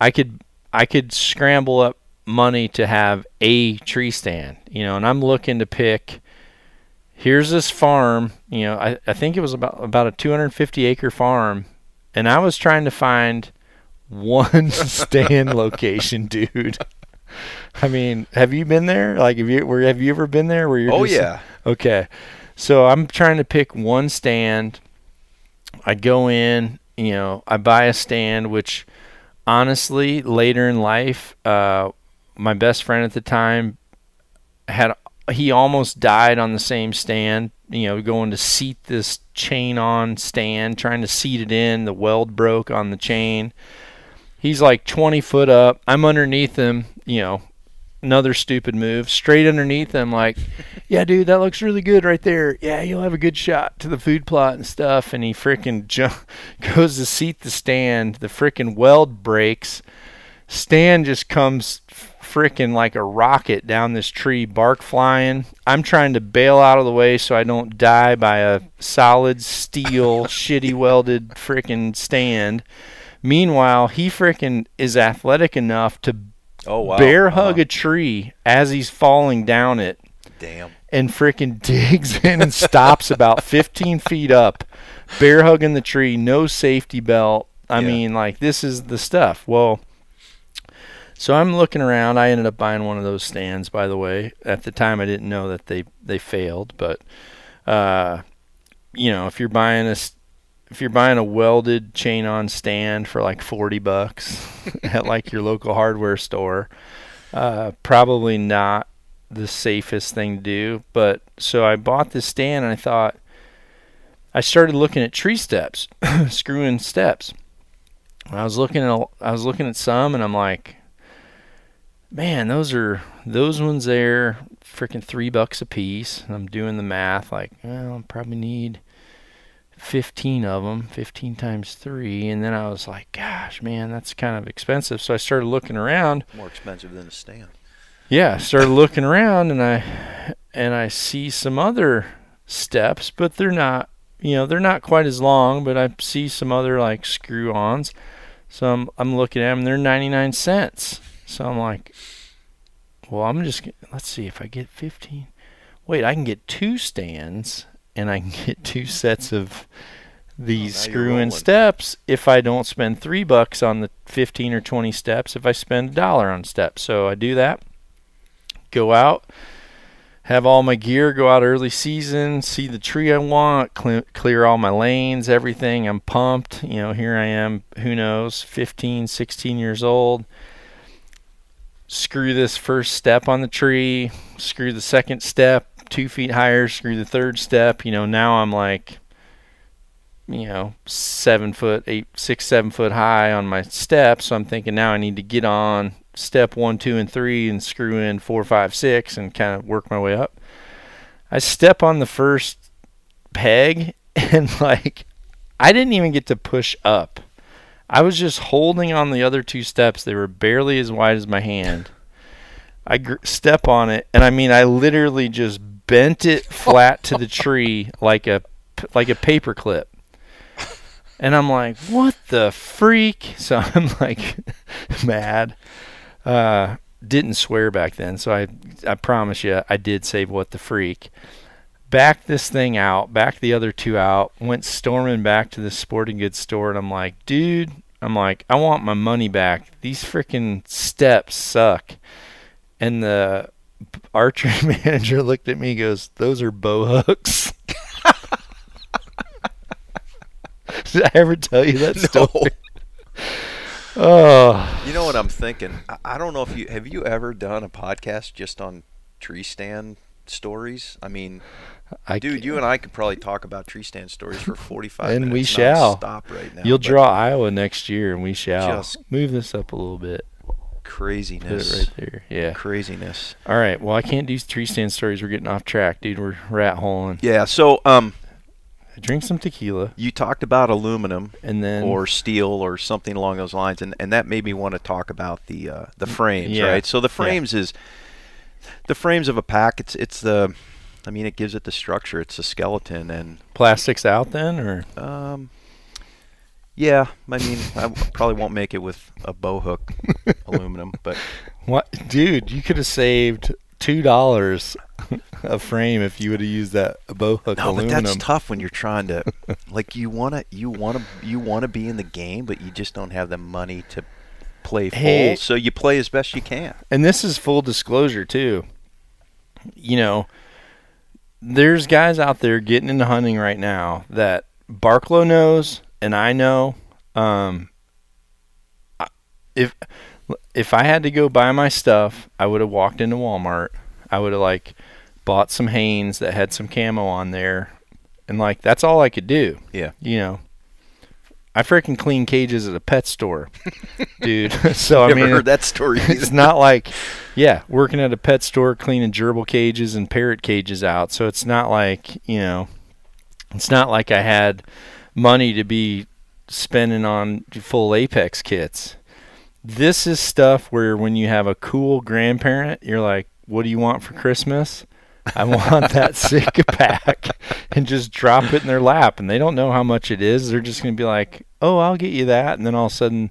I could I could scramble up money to have a tree stand, you know, and I'm looking to pick here's this farm, you know, I, I think it was about about a 250 acre farm and I was trying to find one [laughs] stand location, dude. I mean, have you been there? Like, have you where have you ever been there? Where you're oh just, yeah. Okay. So I'm trying to pick one stand. I go in, you know, I buy a stand, which honestly, later in life, uh, my best friend at the time had, he almost died on the same stand, you know, going to seat this chain on stand, trying to seat it in. The weld broke on the chain. He's like 20 foot up. I'm underneath him, you know, another stupid move. Straight underneath him, like, [laughs] yeah, dude, that looks really good right there. Yeah, you'll have a good shot to the food plot and stuff. And he freaking [laughs] ju- goes to seat the stand. The freaking weld breaks. Stand just comes freaking like a rocket down this tree, bark flying. I'm trying to bail out of the way so I don't die by a solid steel, [laughs] shitty welded freaking stand. Meanwhile, he freaking is athletic enough to Oh wow. bear hug Uh-huh. a tree as he's falling down it Damn. and freaking [laughs] digs in and stops about 15 feet up, bear hugging the tree, no safety belt. I Yeah. mean, like, this is the stuff. Well, so I'm looking around. I ended up buying one of those stands, by the way. At the time, I didn't know that they, they failed, but, uh, you know, if you're buying a, if you're buying a welded chain on stand for like 40 bucks [laughs] at like your local hardware store, uh, probably not the safest thing to do. But so I bought this stand and I thought I started looking at tree steps, [coughs] screwing steps. And I was looking at I was looking at some and I'm like, man, those are those ones there, freaking three bucks a piece. And I'm doing the math, like, well, I probably need 15 of them, 15 times three. And then I was like, gosh, man, that's kind of expensive. So I started looking around. More expensive than a stand. Yeah, I started looking around and I and I see some other steps, but they're not, you know, they're not quite as long, but I see some other like screw-ons. So I'm I'm looking at them, they're 99 cents. So I'm like, well, I'm just let's see if I get 15. Wait, I can get two stands and I can get two sets of oh, these now you're screw-in steps if I don't spend three bucks on the 15 or 20 steps. If I spend a dollar on steps, so I do that. Go out, have all my gear, go out early season, see the tree I want, cle clear all my lanes, everything. I'm pumped. You know, here I am, who knows, 15, 16 years old. Screw this first step on the tree, screw the second step two feet higher, screw the third step. You know, now I'm like, you know, seven foot, eight, six, seven foot high on my step. So I'm thinking now I need to get on step one, two, and three and screw in four, five, six and kind of work my way up. I step on the first peg [laughs] and like I didn't even get to push up. I was just holding on the other two steps. They were barely as wide as my hand. I gr- step on it, and I mean, I literally just bent it flat to the tree [laughs] like a like a paper clip. And I'm like, what the freak? [laughs] So I'm like [laughs] mad. Uh, didn't swear back then, so I I promise you I did say what the freak. Backed this thing out, backed the other two out, went storming back to the sporting goods store, and I'm like, dude, I'm like, I want my money back. These freaking steps suck. And the archery [laughs] manager looked at me and goes, Those are bow hooks. [laughs] Did I ever tell you that [laughs] story? Oh, You know what I'm thinking? I, I don't know if you have you ever done a podcast just on tree stand stories. I mean, I dude, you and I could probably talk about tree stand stories for [laughs] 45 And minutes. we shall. Stop right now. You'll draw Iowa next year, and we shall Just- move this up a little bit. Craziness. right there. Yeah. Craziness. All right. Well, I can't do tree stand stories. We're getting off track, dude. We're rat holing. Yeah. So, um, Drink some tequila, you talked about aluminum and then or steel or something along those lines, and, and that made me want to talk about the uh, the frames, Yeah. right? So the Yeah. frames is the frames of a pack. It's it's the, I mean, it gives it the structure. It's a skeleton, and plastics out then, or um, yeah, I mean, I probably won't make it with a bow hook [laughs] aluminum, but what, dude? You could have saved two dollars a frame if you would have used that bow hook no, but that's tough when you're trying to, [laughs] like, you wanna you wanna you wanna be in the game, but you just don't have the money to play full, Hey. so you play as best you can. and this is full disclosure too. You know, there's guys out there getting into hunting right now that Barklow knows and I know. Um, if if I had to go buy my stuff, I would have walked into Walmart. I would have like bought some Hanes that had some camo on there, and like that's all I could do. Yeah. you know. I freaking clean cages at a pet store, [laughs] dude. [laughs] so I mean, heard that story. [laughs] it's not like yeah working at a pet store cleaning gerbil cages and parrot cages out so it's not like you know it's not like i had money to be spending on full apex kits this is stuff where when you have a cool grandparent you're like what do you want for christmas i want that [laughs] sick pack and just drop it in their lap and they don't know how much it is they're just going to be like oh i'll get you that and then all of a sudden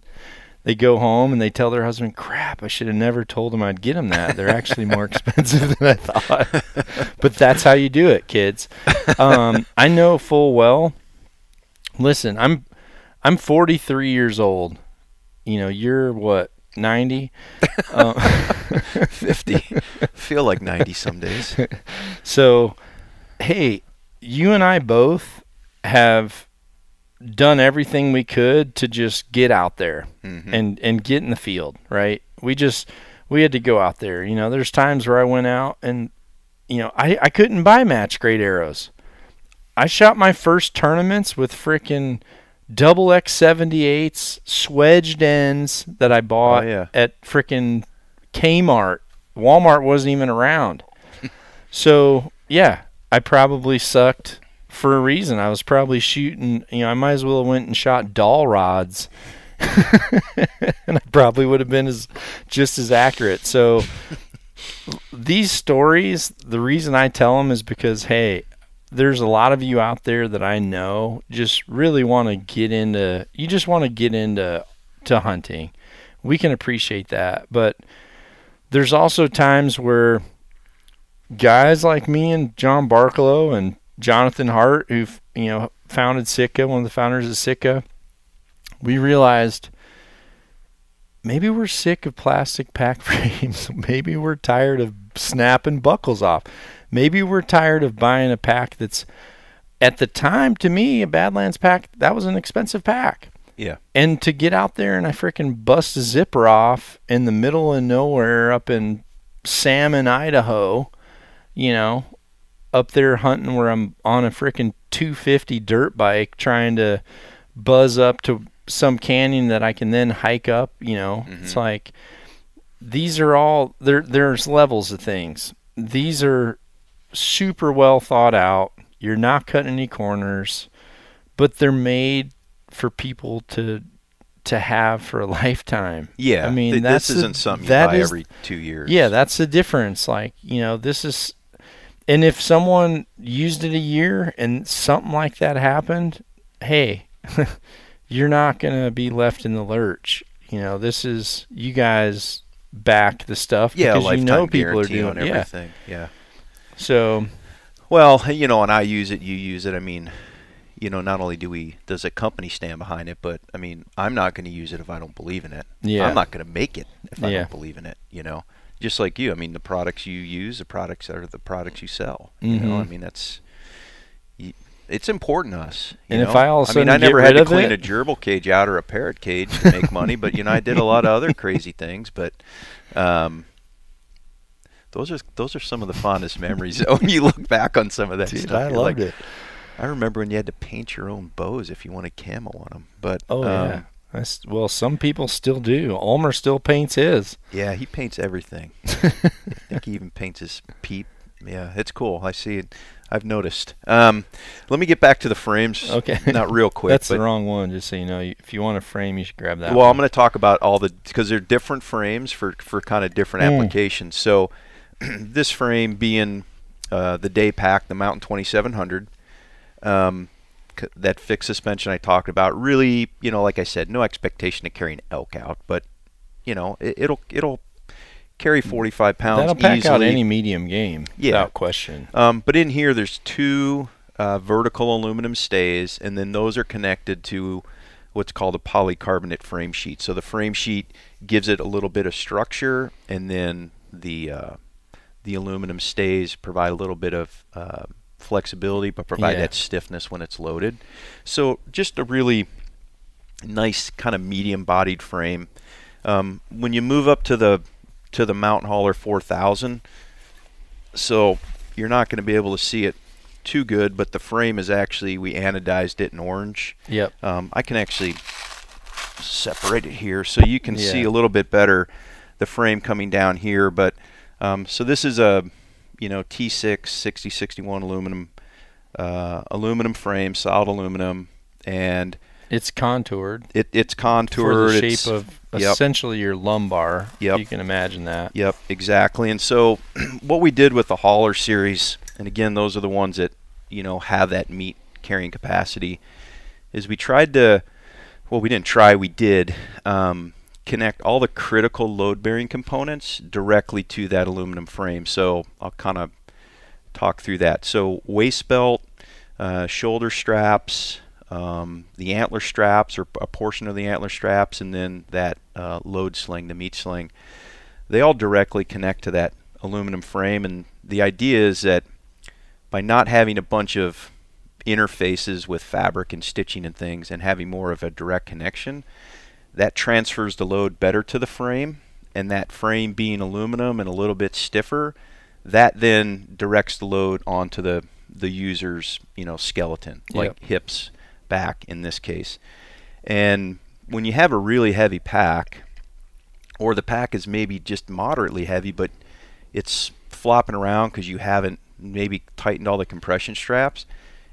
they go home and they tell their husband, "Crap, I should have never told them I'd get them that. They're actually more [laughs] expensive than I thought." [laughs] but that's how you do it, kids. Um, I know full well. Listen, I'm I'm 43 years old. You know, you're what 90. [laughs] um, 50. [laughs] Feel like 90 some days. [laughs] so, hey, you and I both have done everything we could to just get out there. Mhm. and and get in the field, right? We just we had to go out there. You know, there's times where I went out and you know, I I couldn't buy match grade arrows. I shot my first tournaments with frickin' double X 78s swedged ends that I bought Oh, yeah. at frickin' Kmart, Walmart wasn't even around. [laughs] so yeah, I probably sucked for a reason. I was probably shooting. You know, I might as well have went and shot doll rods. [laughs] and I probably would have been as just as accurate. So [laughs] these stories, the reason I tell them is because hey, there's a lot of you out there that I know just really want to get into you just want to get into to hunting. We can appreciate that, but there's also times where guys like me and John Barklow and Jonathan Hart, who you know founded Sitka, one of the founders of Sitka, we realized maybe we're sick of plastic pack [laughs] frames. maybe we're tired of snapping buckles off. Maybe we're tired of buying a pack that's at the time to me a Badlands pack that was an expensive pack. Yeah. And to get out there and I freaking bust a zipper off in the middle of nowhere up in Salmon, Idaho, you know, up there hunting where I'm on a freaking 250 dirt bike trying to buzz up to some canyon that I can then hike up, you know. Mm-hmm. It's like these are all there there's levels of things. These are super well thought out. You're not cutting any corners, but they're made for people to to have for a [laughs] lifetime. Yeah, I mean th- that's this isn't something you buy is- every two years. Yeah, that's the difference. Like you know, this is, and if someone used it a year and something like that happened, hey, [laughs] you're not gonna be left in the lurch. You know, this is you guys back the stuff yeah, because you know people are doing on yeah. everything. Yeah. So Well, you know, and I use it, you use it. I mean, you know, not only do we does a company stand behind it, but I mean, I'm not going to use it if I don't believe in it. Yeah. I'm not going to make it if I Yeah. don't believe in it. You know, just like you. I mean, the products you use, the products that are the products you sell. You know, I mean, that's. It's important to us. you And if? I all of a I mean, I never had to clean it- a gerbil cage out or a parrot cage to make money, but you know, I did a lot of other crazy things. But um, those are those are some of the fondest memories [laughs] when you look back on some of that dude, stuff. I loved like, it. I remember when you had to paint your own bows if you wanted camo on them. But Oh um, yeah. That's, well, some people still do. Ulmer still paints his. yeah, he paints everything. [laughs] I think he even paints his peep. Yeah, it's cool. I see it. I've noticed. Um, let me get back to the frames. Okay. [laughs] Not real quick. That's the wrong one. Just so you know, if you want a frame, you should grab that. well, one. I'm going to talk about all the because they're different frames for for kind of different Mm. applications. So [clears throat] this frame being uh, the day pack, the Mountain 2700, um, c- that fixed suspension I talked about. Really, you know, like I said, no expectation to carry an elk out, but you know, it, it'll it'll carry 45 pounds That'll pack easily. out any medium game, Yeah. without question. Um, but in here, there's two uh, vertical aluminum stays, and then those are connected to what's called a polycarbonate frame sheet. So the frame sheet gives it a little bit of structure, and then the uh, the aluminum stays provide a little bit of uh, flexibility, but provide Yeah. that stiffness when it's loaded. So just a really nice kind of medium-bodied frame. Um, when you move up to the to the Mountain Hauler 4000, so you're not going to be able to see it too good, but the frame is actually we anodized it in orange. Yep. Um, I can actually separate it here so you can see a little bit better the frame coming down here. But um, so this is a you know T6 6061 aluminum uh, aluminum frame, solid aluminum, and It's contoured it, it's contoured. for the shape of yep. essentially your lumbar. Yep. You can imagine that. Yep, exactly. And so, [clears throat] what we did with the hauler series, and again, those are the ones that you know have that meat carrying capacity, is we tried to, well, we didn't try, we did um, connect all the critical load-bearing components directly to that aluminum frame. So I'll kind of talk through that. So waist belt, uh, shoulder straps. Um, the antler straps, or a portion of the antler straps, and then that uh, load sling, the meat sling they all directly connect to that aluminum frame and the idea is that by not having a bunch of interfaces with fabric and stitching and things and having more of a direct connection that transfers the load better to the frame and that frame being aluminum and a little bit stiffer that then directs the load onto the the user's you know skeleton like Yep. hips back in this case and when you have a really heavy pack or the pack is maybe just moderately heavy, but it's flopping around because you haven't maybe tightened all the compression straps,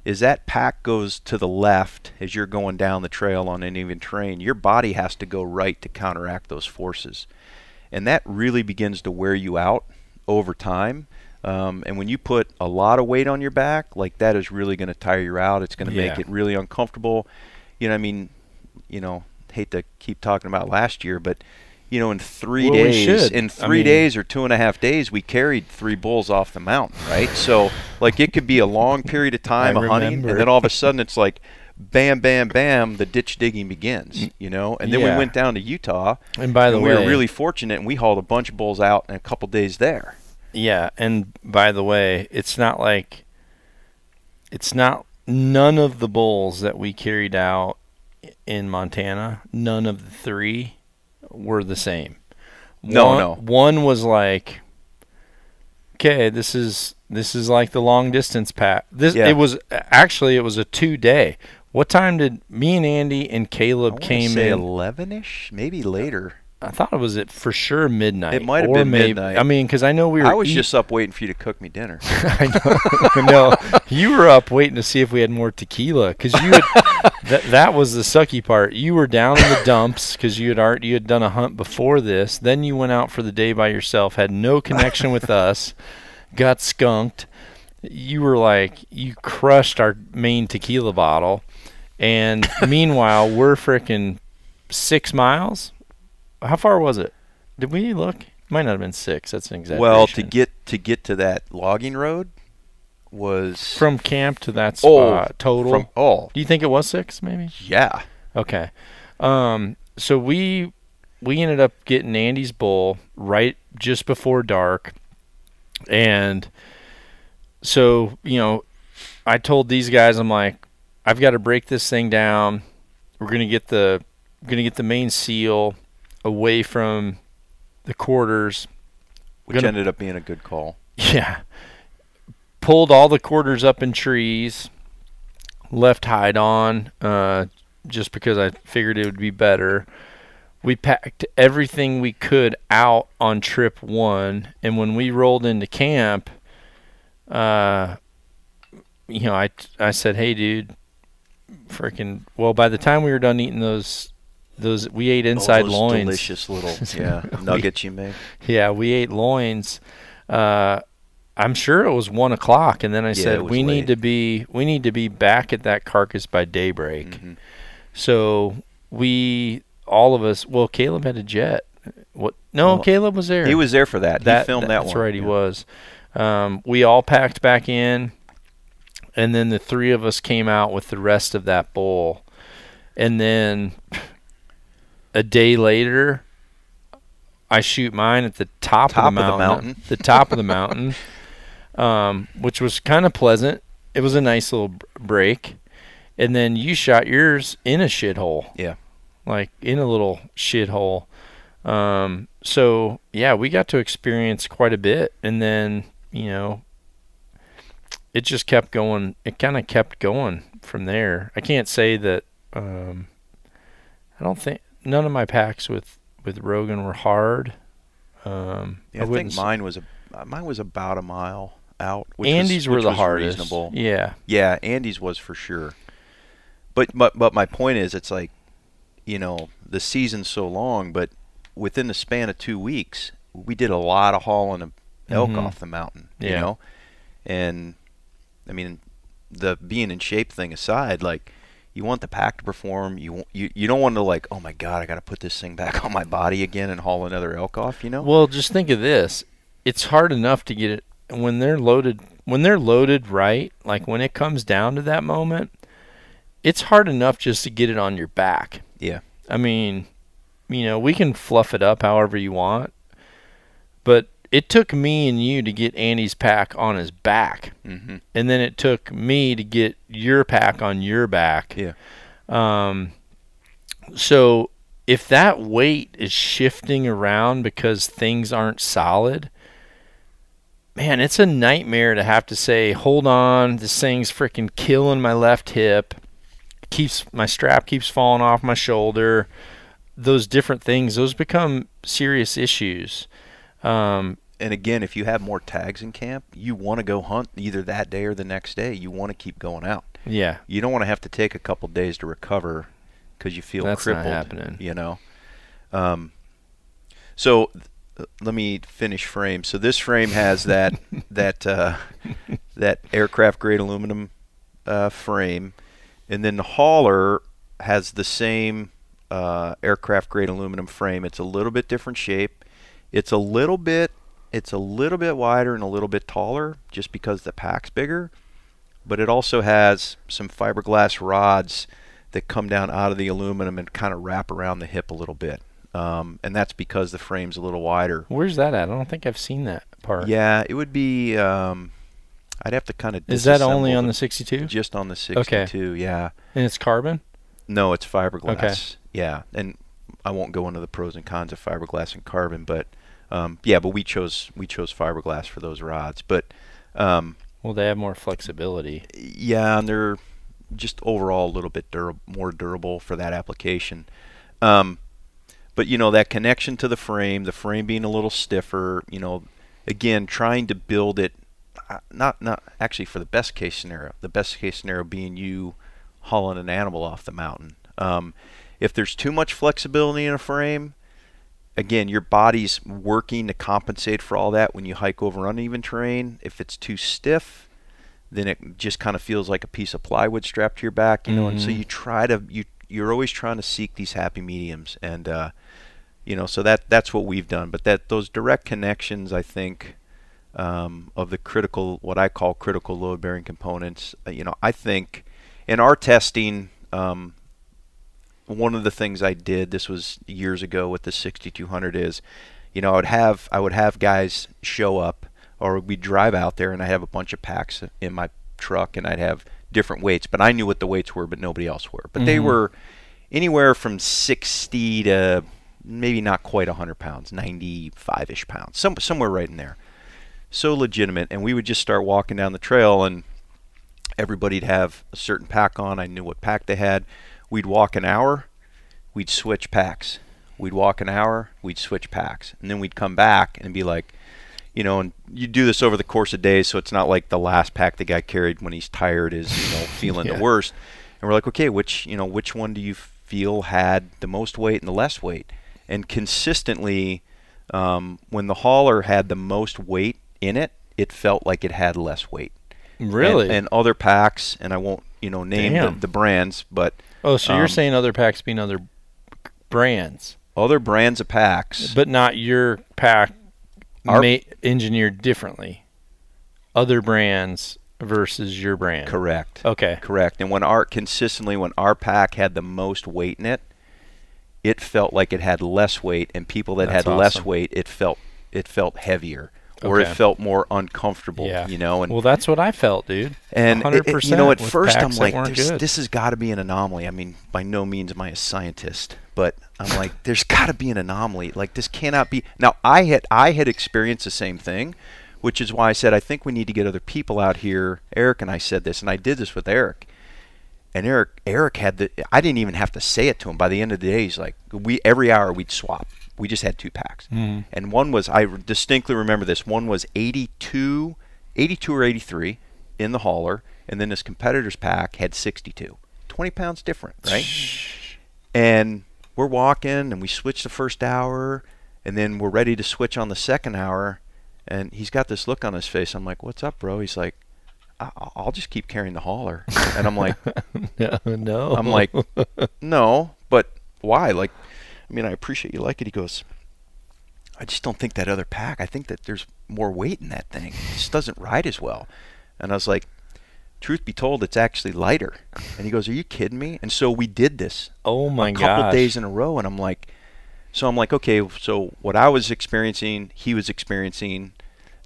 is that pack goes to the left as you're going down the trail on an even terrain. Your body has to go right to counteract those forces. And that really begins to wear you out over time. Um, and when you put a lot of weight on your back, like that is really going to tire you out. It's going to Yeah. make it really uncomfortable. You know, I mean, you know, hate to keep talking about last year, but you know, in three Well, days, in I three mean- days or two and a half days, we carried three bulls off the mountain, right? So, like, it could be a long period of time I of hunting, and then all of a sudden it's like, bam, bam, bam, the ditch digging begins, mm, you know. And then we went down to Utah, And by the and way, we were really fortunate, and we hauled a bunch of bulls out in a couple days there. Yeah, and by the way, it's not like it's not none of the bulls that we carried out in Montana, none of the three were the same. No, one, no. One was like okay, this is this is like the long distance pack. This Yeah. it was actually it was a 2 day. What time did me and Andy and Caleb came say in? eleven-ish, maybe later. I thought it was at for sure midnight. It might have been maybe, midnight. I mean, because I know we were. I was eat- just up waiting for you to cook me dinner. [laughs] I know. [laughs] no, you were up waiting to see if we had more tequila because you had. [laughs] that that was the sucky part. You were down in the dumps because you had art. You had done a hunt before this. Then you went out for the day by yourself. Had no connection with us. Got skunked. You were like you crushed our main tequila bottle, and meanwhile we're freaking six miles. How far was it? Did we look? Might not have been six. That's an exaggeration. well, to get to get to that logging road was from camp to that spot Oh, total. from oh Do you think it was six, maybe? yeah Okay. Um, so we we ended up getting Andy's bull right just before dark, and so you know, I told these guys, I'm like, I've got to break this thing down. We're gonna get the gonna get the main seal away from the quarters. which Gonna- ended up being a good call. Yeah. Pulled all the quarters up in trees, left hide on, uh, just because I figured it would be better. We packed everything we could out on trip one, and when we rolled into camp, uh, you know, I I said, "Hey, dude, freaking!" Well, by the time we were done eating those, those we ate inside oh, loins. delicious little [laughs] yeah We- nuggets you made. [laughs] Yeah, we ate loins. Uh, I'm sure it was one o'clock, and then I Yeah, said we need to be we need to be back at that carcass by daybreak. Mhm. So we all of us. Well, Caleb had a jet. What? No, Well, Caleb was there. He was there for that. That, he filmed that That's one. right, he yeah. was. Um, we all packed back in, and then the three of us came out with the rest of that bowl, and then a day later, I shoot mine at the top, Top of of the the mountain. mountain. [laughs] the top of the mountain, um, which was kind of pleasant. It was a nice little break, and then you shot yours in a shithole. Yeah. like in a little shithole. Um, so yeah, we got to experience quite a bit, and then you know, it just kept going. It kind of kept going from there. I can't say that. Um, I don't think none of my packs with with Rogan were hard. Um, Yeah, I, wouldn't think mine was a uh, mine was about a mile out. Which Andy's was, were the hardest. Reasonable. Yeah, Yeah, Andy's was for sure. But but but my point is, it's like, you know, the season's so long, but within the span of two weeks, we did a lot of hauling of elk Mhm. off the mountain. You Yeah. know, and I mean, the being in shape thing aside, like. You want the pack to perform. You you you don't want to like, oh my god, I got to put this thing back [laughs] on my body again and haul another elk off. You know. Well, just think of this. It's hard enough to get it when they're loaded when they're loaded right, like when it comes down to that moment, it's hard enough just to get it on your back. Yeah. I mean, you know, we can fluff it up however you want, but it took me and you to get Andy's pack on his back, mm-hmm. and then it took me to get your pack on your back. Yeah. Um, so if that weight is shifting around because things aren't solid, man, it's a nightmare to have to say, "Hold on, this thing's freaking killing my left hip." Keeps my strap keeps falling off my shoulder. those different things, those become serious issues. Um, and again, if you have more tags in camp, you want to go hunt either that day or the next day. You want to keep going out. yeah, You don't want to have to take a couple days to recover because you feel That's not crippled. happening. You know. Um, so th- let me finish frame. So this frame has that [laughs] that uh, that aircraft grade aluminum uh, frame, and then the hauler has the same uh, aircraft grade aluminum frame. It's a little bit different shape. It's a little bit it's a little bit wider and a little bit taller just because the pack's bigger. But it also has some fiberglass rods that come down out of the aluminum and kind of wrap around the hip a little bit. Um, and that's because the frame's a little wider. where's that at? I don't think I've seen that part. Yeah, it would be. Um, I'd have to kind of. Is that only on the 62? Just on the 62. Okay. Yeah. And it's carbon? No, it's fiberglass. Okay. Yeah, and I won't go into the pros and cons of fiberglass and carbon, but um, yeah, but we chose we chose fiberglass for those rods. But um, Well, they have more flexibility. yeah, and they're just overall a little bit more durable for that application. Um, but you know that connection to the frame, the frame being a little stiffer. You know, again, trying to build it, uh, not not actually for the best case scenario. The best case scenario being you hauling an animal off the mountain. Um, if there's too much flexibility in a frame, again, your body's working to compensate for all that when you hike over uneven terrain. If it's too stiff, then it just kind of feels like a piece of plywood strapped to your back, you know. And so Mhm. you try to you you're always trying to seek these happy mediums, and uh, you know, so that that's what we've done. But that those direct connections, I think, um, of the critical what I call critical load bearing components, uh, you know, I think in our testing. Um, one of the things I did this was years ago with the 6200 is you know I would have I would have guys show up or we'd drive out there and I have a bunch of packs in my truck and I'd have different weights but I knew what the weights were but nobody else were. But they Mhm. were anywhere from 60 to maybe not quite 100 pounds 95ish pounds some, somewhere right in there. So legitimate and we would just start walking down the trail and everybody'd have a certain pack on. I knew what pack they had we'd walk an hour, we'd switch packs. We'd walk an hour, we'd switch packs. And then we'd come back and be like, you know, and you do this over the course of days, so it's not like the last pack the guy carried when he's tired is, you know, [laughs] feeling Yeah. the worst. And we're like, okay, which, you know, which one do you feel had the most weight and the less weight? And consistently, um, when the hauler had the most weight in it, it felt like it had less weight. Really? And, other packs, and I won't, you know, name the, the brands, but oh, so you're um, saying other packs being other brands, other brands of packs. but not your pack Our- ma- engineered differently. Other brands versus your brand. correct. Okay. Correct. And when our consistently when our pack had the most weight in it, it felt like it had less weight, and people that That's had less weight, it felt it felt heavier, or Okay. it felt more uncomfortable. Yeah. You know, and Well, that's what I felt, dude. and it- it- you know, at first I'm like, weren't "There's- good. this has got to be an anomaly. I mean, by no means am I a scientist, but I'm like, [laughs] there's got to be an anomaly. Like this cannot be. Now I had I had experienced the same thing, which is why I said I think we need to get other people out here. Eric and I said this, and I did this with Eric. And Eric, Eric had the. I didn't even have to say it to him. By the end of the day, he's like, we every hour we'd swap. We just had two packs, Mhm. and one was I distinctly remember this. One was 82, 82 or 83 in the hauler, and then this competitor's pack had 62. 20 pounds different, right? And we're walking, and we switch the first hour, and then we're ready to switch on the second hour, and he's got this look on his face. I'm like, "What's up, bro?" He's like, I- "I'll just keep carrying the hauler," and I'm like. [laughs] no, no. I'm like, no, but why? Like, I mean, I appreciate you like it. He goes, I just don't think that other pack. I think that there's more weight in that thing. It just doesn't ride as well. And I was like, truth be told, it's actually lighter. And he goes, Are you kidding me? And so we did this oh my god. a couple days in a row, and I'm like, so I'm like, okay, so what I was experiencing, he was experiencing.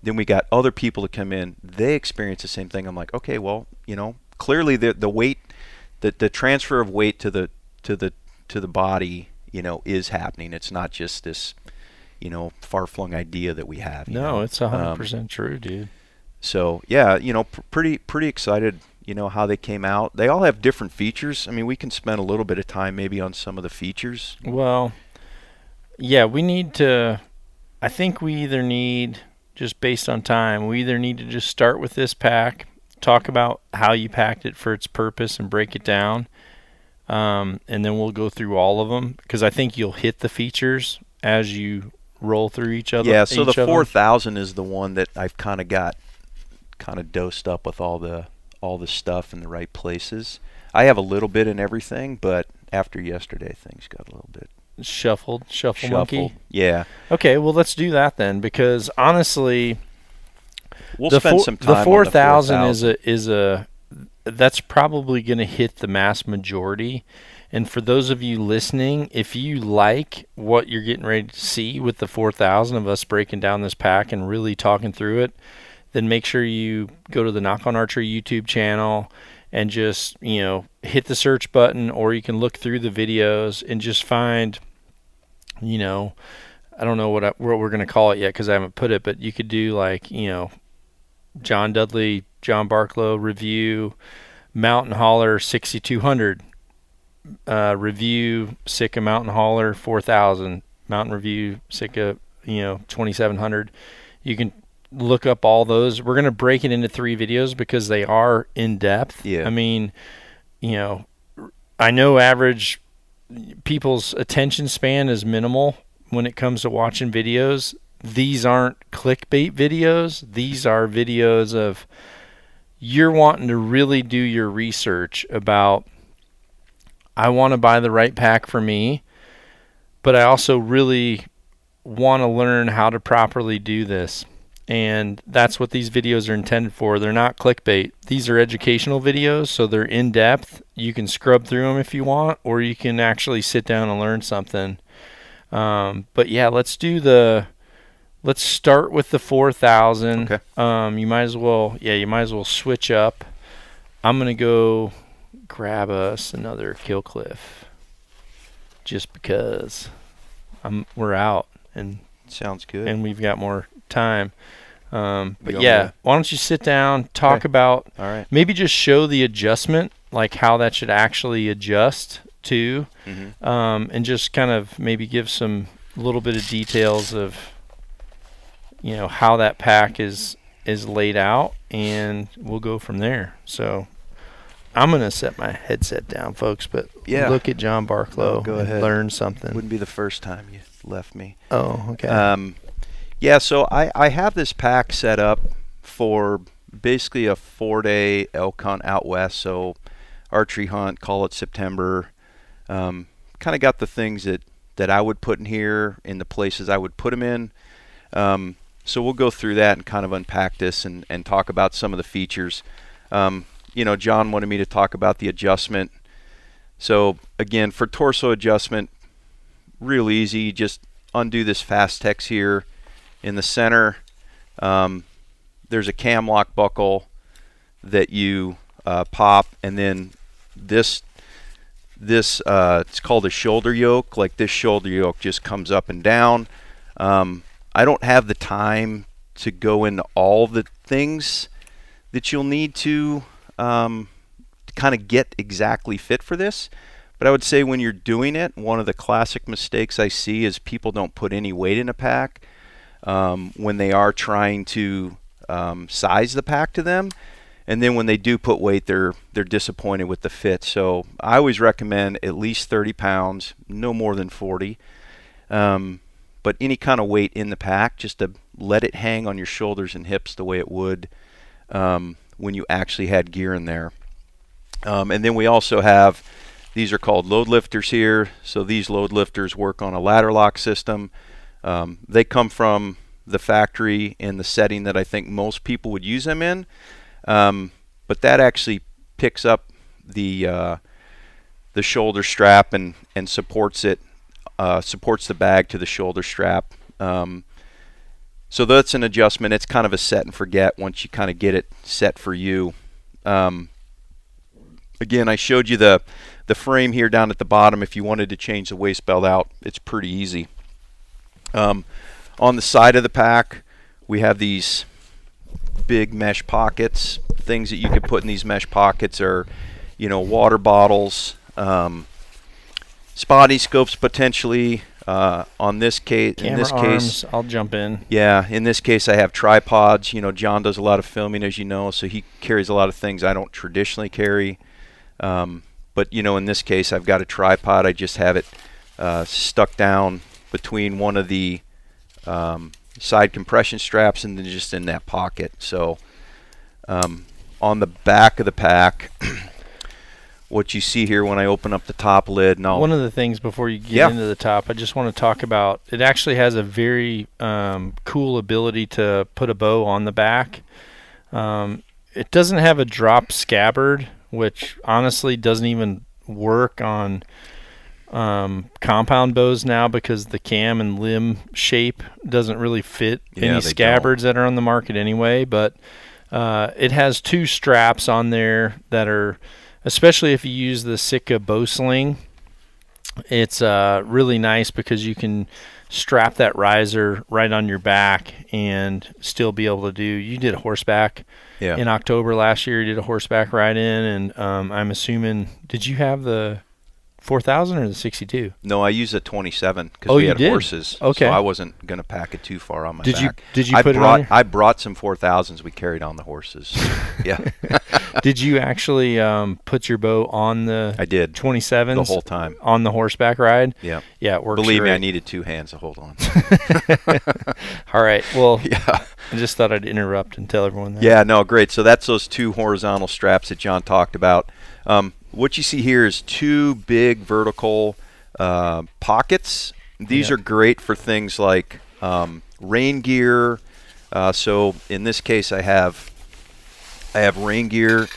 Then we got other people to come in. They experience the same thing. I'm like, okay, well, you know, clearly the the weight, the the transfer of weight to the to the to the body, you know, is happening. It's not just this, you know, far flung idea that we have. No, know. it's a hundred Um, percent true, dude. so yeah, you know, pr- pretty pretty excited you know how they came out. They all have different features. I mean, we can spend a little bit of time maybe on some of the features. Well, yeah, we need to. I think we either need, just based on time, we either need to just start with this pack, talk about how you packed it for its purpose, and break it down. Um, and then we'll go through all of them because I think you'll hit the features as you roll through each other. Yeah, so the 4000 is the one that I've kind of got kind of dosed up with all the all the stuff in the right places. I have a little bit in everything, but after yesterday things got a little bit shuffled, shuffle shuffled. monkey. Yeah. Okay, well let's do that then because honestly, We'll the spend four, some time the on four thousand is a is a that's probably going to hit the mass majority. And for those of you listening, if you like what you're getting ready to see with the 4000 of us breaking down this pack and really talking through it, then make sure you go to the Nock on Archery YouTube channel and just, you know, hit the search button or you can look through the videos and just find, you know, I don't know what I, what we're going to call it yet because I haven't put it, but you could do like, you know, John Dudley, John Barklow review, Mountain Hauler 6200, uh, review Sitka Mountain Hauler 4000, Mountain Review Sitka, you know, 2700. You can look up all those. We're going to break it into three videos because they are in depth. Yeah. I mean, you know, I know average people's attention span is minimal when it comes to watching videos. These aren't clickbait videos. These are videos of you're wanting to really do your research about I want to buy the right pack for me, but I also really want to learn how to properly do this. And that's what these videos are intended for. They're not clickbait. These are educational videos, so they're in depth. You can scrub through them if you want, or you can actually sit down and learn something. Um, but yeah, let's do the. Let's start with the four thousand. Okay. Um, you might as well. Yeah, you might as well switch up. I'm gonna go grab us another kill cliff, just because. I'm we're out and Sounds good. and we've got more time. Um, but You want me yeah, why don't you sit down, talk Okay. about All right. maybe just show the adjustment, like how that should actually adjust to, hmm um, and just kind of maybe give some little bit of details of, you know, how that pack is is laid out, and we'll go from there. So. I'm gonna set my headset down, folks. But Yeah. look at John Barklow. Go ahead. Learn something. Wouldn't be the first time you left me. oh, okay. Um, yeah, so I, I have this pack set up for basically a four day elk hunt out west. So archery hunt, call it September. Um, kind of got the things that, that I would put in here in the places I would put them in. Um, so we'll go through that and kind of unpack this and, and talk about some of the features. Um, you know, John wanted me to talk about the adjustment. So again, for torso adjustment, real easy. Just undo this Fastex here in the center. Um, there's a cam lock buckle that you uh, pop, and then this this uh, it's called a shoulder yoke. Like this shoulder yoke just comes up and down. Um, I don't have the time to go into all the things that you'll need to um, kind of get exactly fit for this. But I would say when you're doing it, one of the classic mistakes I see is people don't put any weight in a pack um, when they are trying to um, size the pack to them. And then when they do put weight, they're they're disappointed with the fit. So I always recommend at least 30 pounds, no more than 40. Um, but any kind of weight in the pack, just to let it hang on your shoulders and hips the way it would um, when you actually had gear in there. Um, and then we also have these are called load lifters here. So these load lifters work on a ladder lock system. Um, they come from the factory in the setting that I think most people would use them in. Um, but that actually picks up the uh, the shoulder strap and and supports it uh, supports the bag to the shoulder strap. Um, so that's an adjustment. It's kind of a set and forget once you kind of get it set for you. Um, again, I showed you the the frame here down at the bottom. If you wanted to change the waist belt out, it's pretty easy. Um, on the side of the pack, we have these big mesh pockets. Things that you could put in these mesh pockets are, you know, water bottles, um, spotty scopes potentially. Uh, on this case, Camera in this arms. case, I'll jump in. yeah, in this case, I have tripods. You know, John does a lot of filming, as you know, so he carries a lot of things I don't traditionally carry. Um, but you know, in this case, I've got a tripod. I just have it uh, stuck down between one of the um, side compression straps and then just in that pocket. So um, on the back of the pack, [clears throat] what you see here when I open up the top lid, and One of the things before you get Yeah. into the top, I just want to talk about. It actually has a very um, cool ability to put a bow on the back. Um, it doesn't have a drop scabbard, which honestly doesn't even work on um, compound bows now because the cam and limb shape doesn't really fit Yeah, any scabbards that are on the market anyway. But uh, it has two straps on there that are, especially if you use the Sitka bow sling, it's uh, really nice because you can strap that riser right on your back and still be able to do. You did a horseback yeah. in October last year. You did a horseback ride in, and um, I'm assuming did you have the 4000 or the 62? No, I used a 27 because Oh, we you had did? horses. Okay. So I wasn't gonna pack it too far on my Did you did you I put brought it I brought some 4000s we carried on the horses. [laughs] yeah, [laughs] did you actually um, put your bow on the I did twenty seven the whole time. on the horseback ride? Yeah. Yeah, it works. Believe me, I needed two hands to hold on. [laughs] All right. Well, yeah. I just thought I'd interrupt and tell everyone that. Yeah, no, great. So that's those two horizontal straps that John talked about. Um, what you see here is two big vertical uh, pockets. These Yeah. are great for things like um, rain gear. Uh, so in this case, I have I have rain gear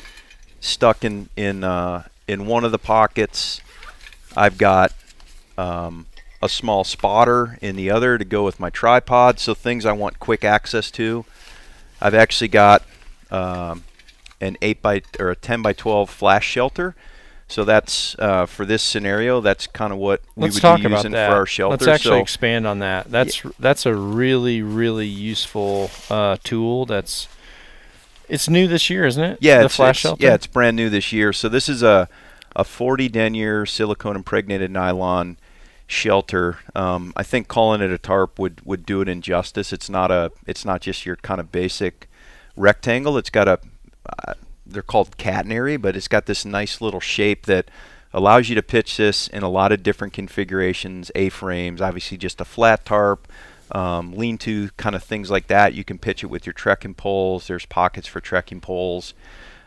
stuck in in uh, in one of the pockets. I've got um, a small spotter in the other to go with my tripod. So things I want quick access to. I've actually got um, an eight by or a ten by twelve flash shelter. So that's uh, for this scenario. That's kind of what we Let's would talk be using for our shelter. Let's actually so expand on that. That's that's a really really useful uh, tool. That's it's new this year, isn't it? yeah, the it's, flash it's- shelter. yeah, it's brand new this year. So this is a a 40 denier silicone impregnated nylon shelter. Um, I think calling it a tarp would would do it injustice. It's not a it's not just your kind of basic rectangle. It's got a uh, they're called catenary, but it's got this nice little shape that allows you to pitch this in a lot of different configurations. A-frames, obviously just a flat tarp, um, lean-to kind of things like that. You can pitch it with your trekking poles. There's pockets for trekking poles.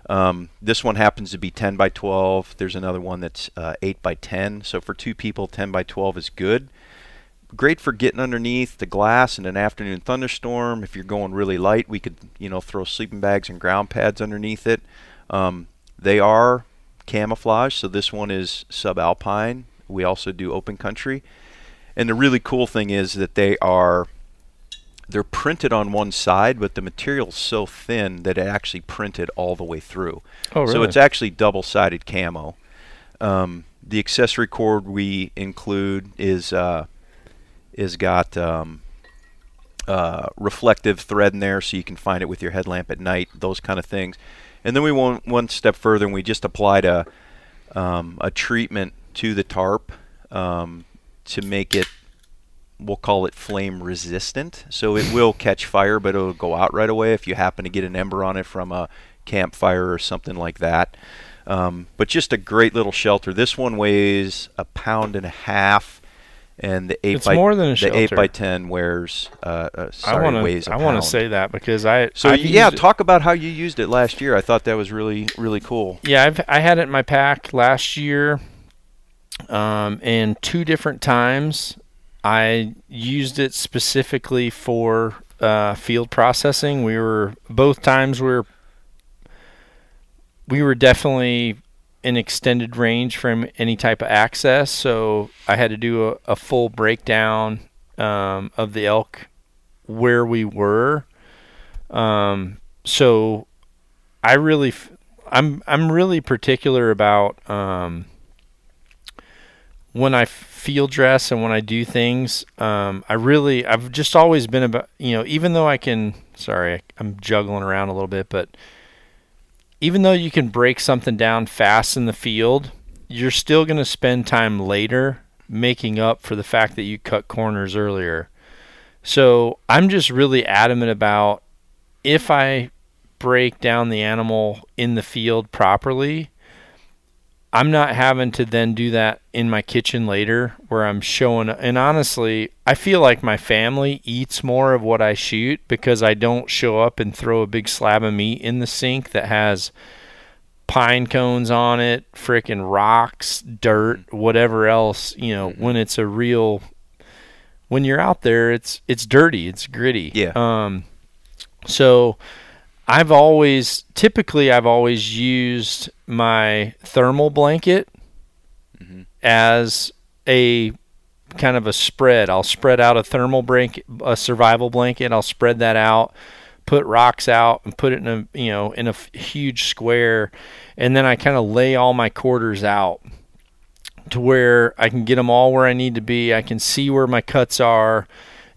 Um, this one happens to be 10 by 12. There's another one that's uh, 8 by 10. So for two people, 10 by 12 is good. Great for getting underneath the glass in an afternoon thunderstorm. If you're going really light, we could, you know, throw sleeping bags and ground pads underneath it. Um, they are camouflage, so this one is subalpine. We also do open country. And the really cool thing is that they are they're printed on one side, but the material's so thin that it actually printed all the way through. oh, really? So it's actually double-sided camo. Um, the accessory cord we include is uh, is got um, uh, reflective thread in there, so you can find it with your headlamp at night. Those kind of things. And then we went one step further, and we just applied a um, a treatment to the tarp um, to make it we'll call it flame resistant. So it will catch fire, but it'll go out right away if you happen to get an ember on it from a campfire or something like that. Um, but just a great little shelter. This one weighs a pound and a half, and the eight It's by more than a the shelter. eight by ten wears. Uh, uh, sorry, I want weighs to a I want to say that because I So I've yeah, talk about how you used it last year. I thought that was really really cool. Yeah, I've I had it in my pack last year, um, and two different times. I used it specifically for uh, field processing. We were both times we were we were definitely in extended range from any type of access, so I had to do a, a full breakdown um, of the elk where we were. Um, so I really, f- I'm I'm really particular about um, when I field dress and when I do things, um, I really I've just always been about you know even though I can sorry I'm juggling around a little bit, but even though you can break something down fast in the field, you're still going to spend time later making up for the fact that you cut corners earlier. So I'm just really adamant about if I break down the animal in the field properly, I'm not having to then do that in my kitchen later where I'm showing and honestly, I feel like my family eats more of what I shoot because I don't show up and throw a big slab of meat in the sink that has pine cones on it, freaking rocks, dirt, whatever else, you know, when it's a real when you're out there, it's it's dirty, it's gritty. Yeah. Um so I've always typically I've always used my thermal blanket mm-hmm. as a kind of a spread. I'll spread out a thermal blanket, a survival blanket. I'll spread that out, put rocks out, and put it in a you know in a huge square, and then I kind of lay all my quarters out to where I can get them all where I need to be. I can see where my cuts are.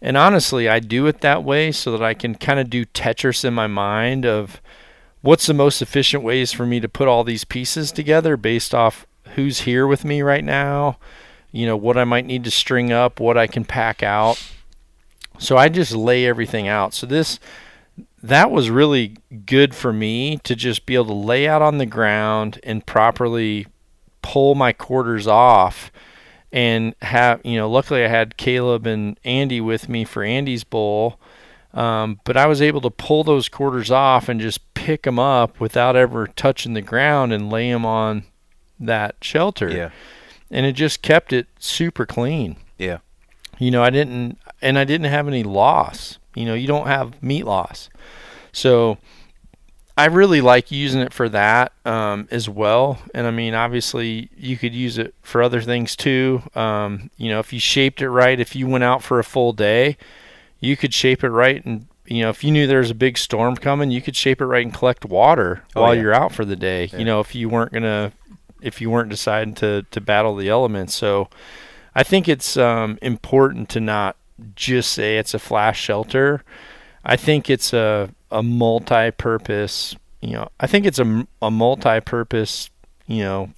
And honestly, I do it that way so that I can kind of do Tetris in my mind of what's the most efficient ways for me to put all these pieces together based off who's here with me right now, you know, what I might need to string up, what I can pack out. So I just lay everything out. So this that was really good for me to just be able to lay out on the ground and properly pull my quarters off and have you know luckily i had caleb and andy with me for andy's bowl. Um, but i was able to pull those quarters off and just pick them up without ever touching the ground and lay them on that shelter. Yeah. and it just kept it super clean. Yeah. you know i didn't and i didn't have any loss. You know you don't have meat loss. So I really like using it for that um, as well. And I mean, obviously, you could use it for other things too. Um, you know, if you shaped it right, if you went out for a full day, you could shape it right. And, you know, if you knew there was a big storm coming, you could shape it right and collect water Oh, while yeah. you're out for the day. Yeah. You know, if you weren't going to, if you weren't deciding to, to battle the elements. So I think it's um, important to not just say it's a flash shelter. I think it's a, a multi-purpose, you know, I think it's a, a multi-purpose, you know,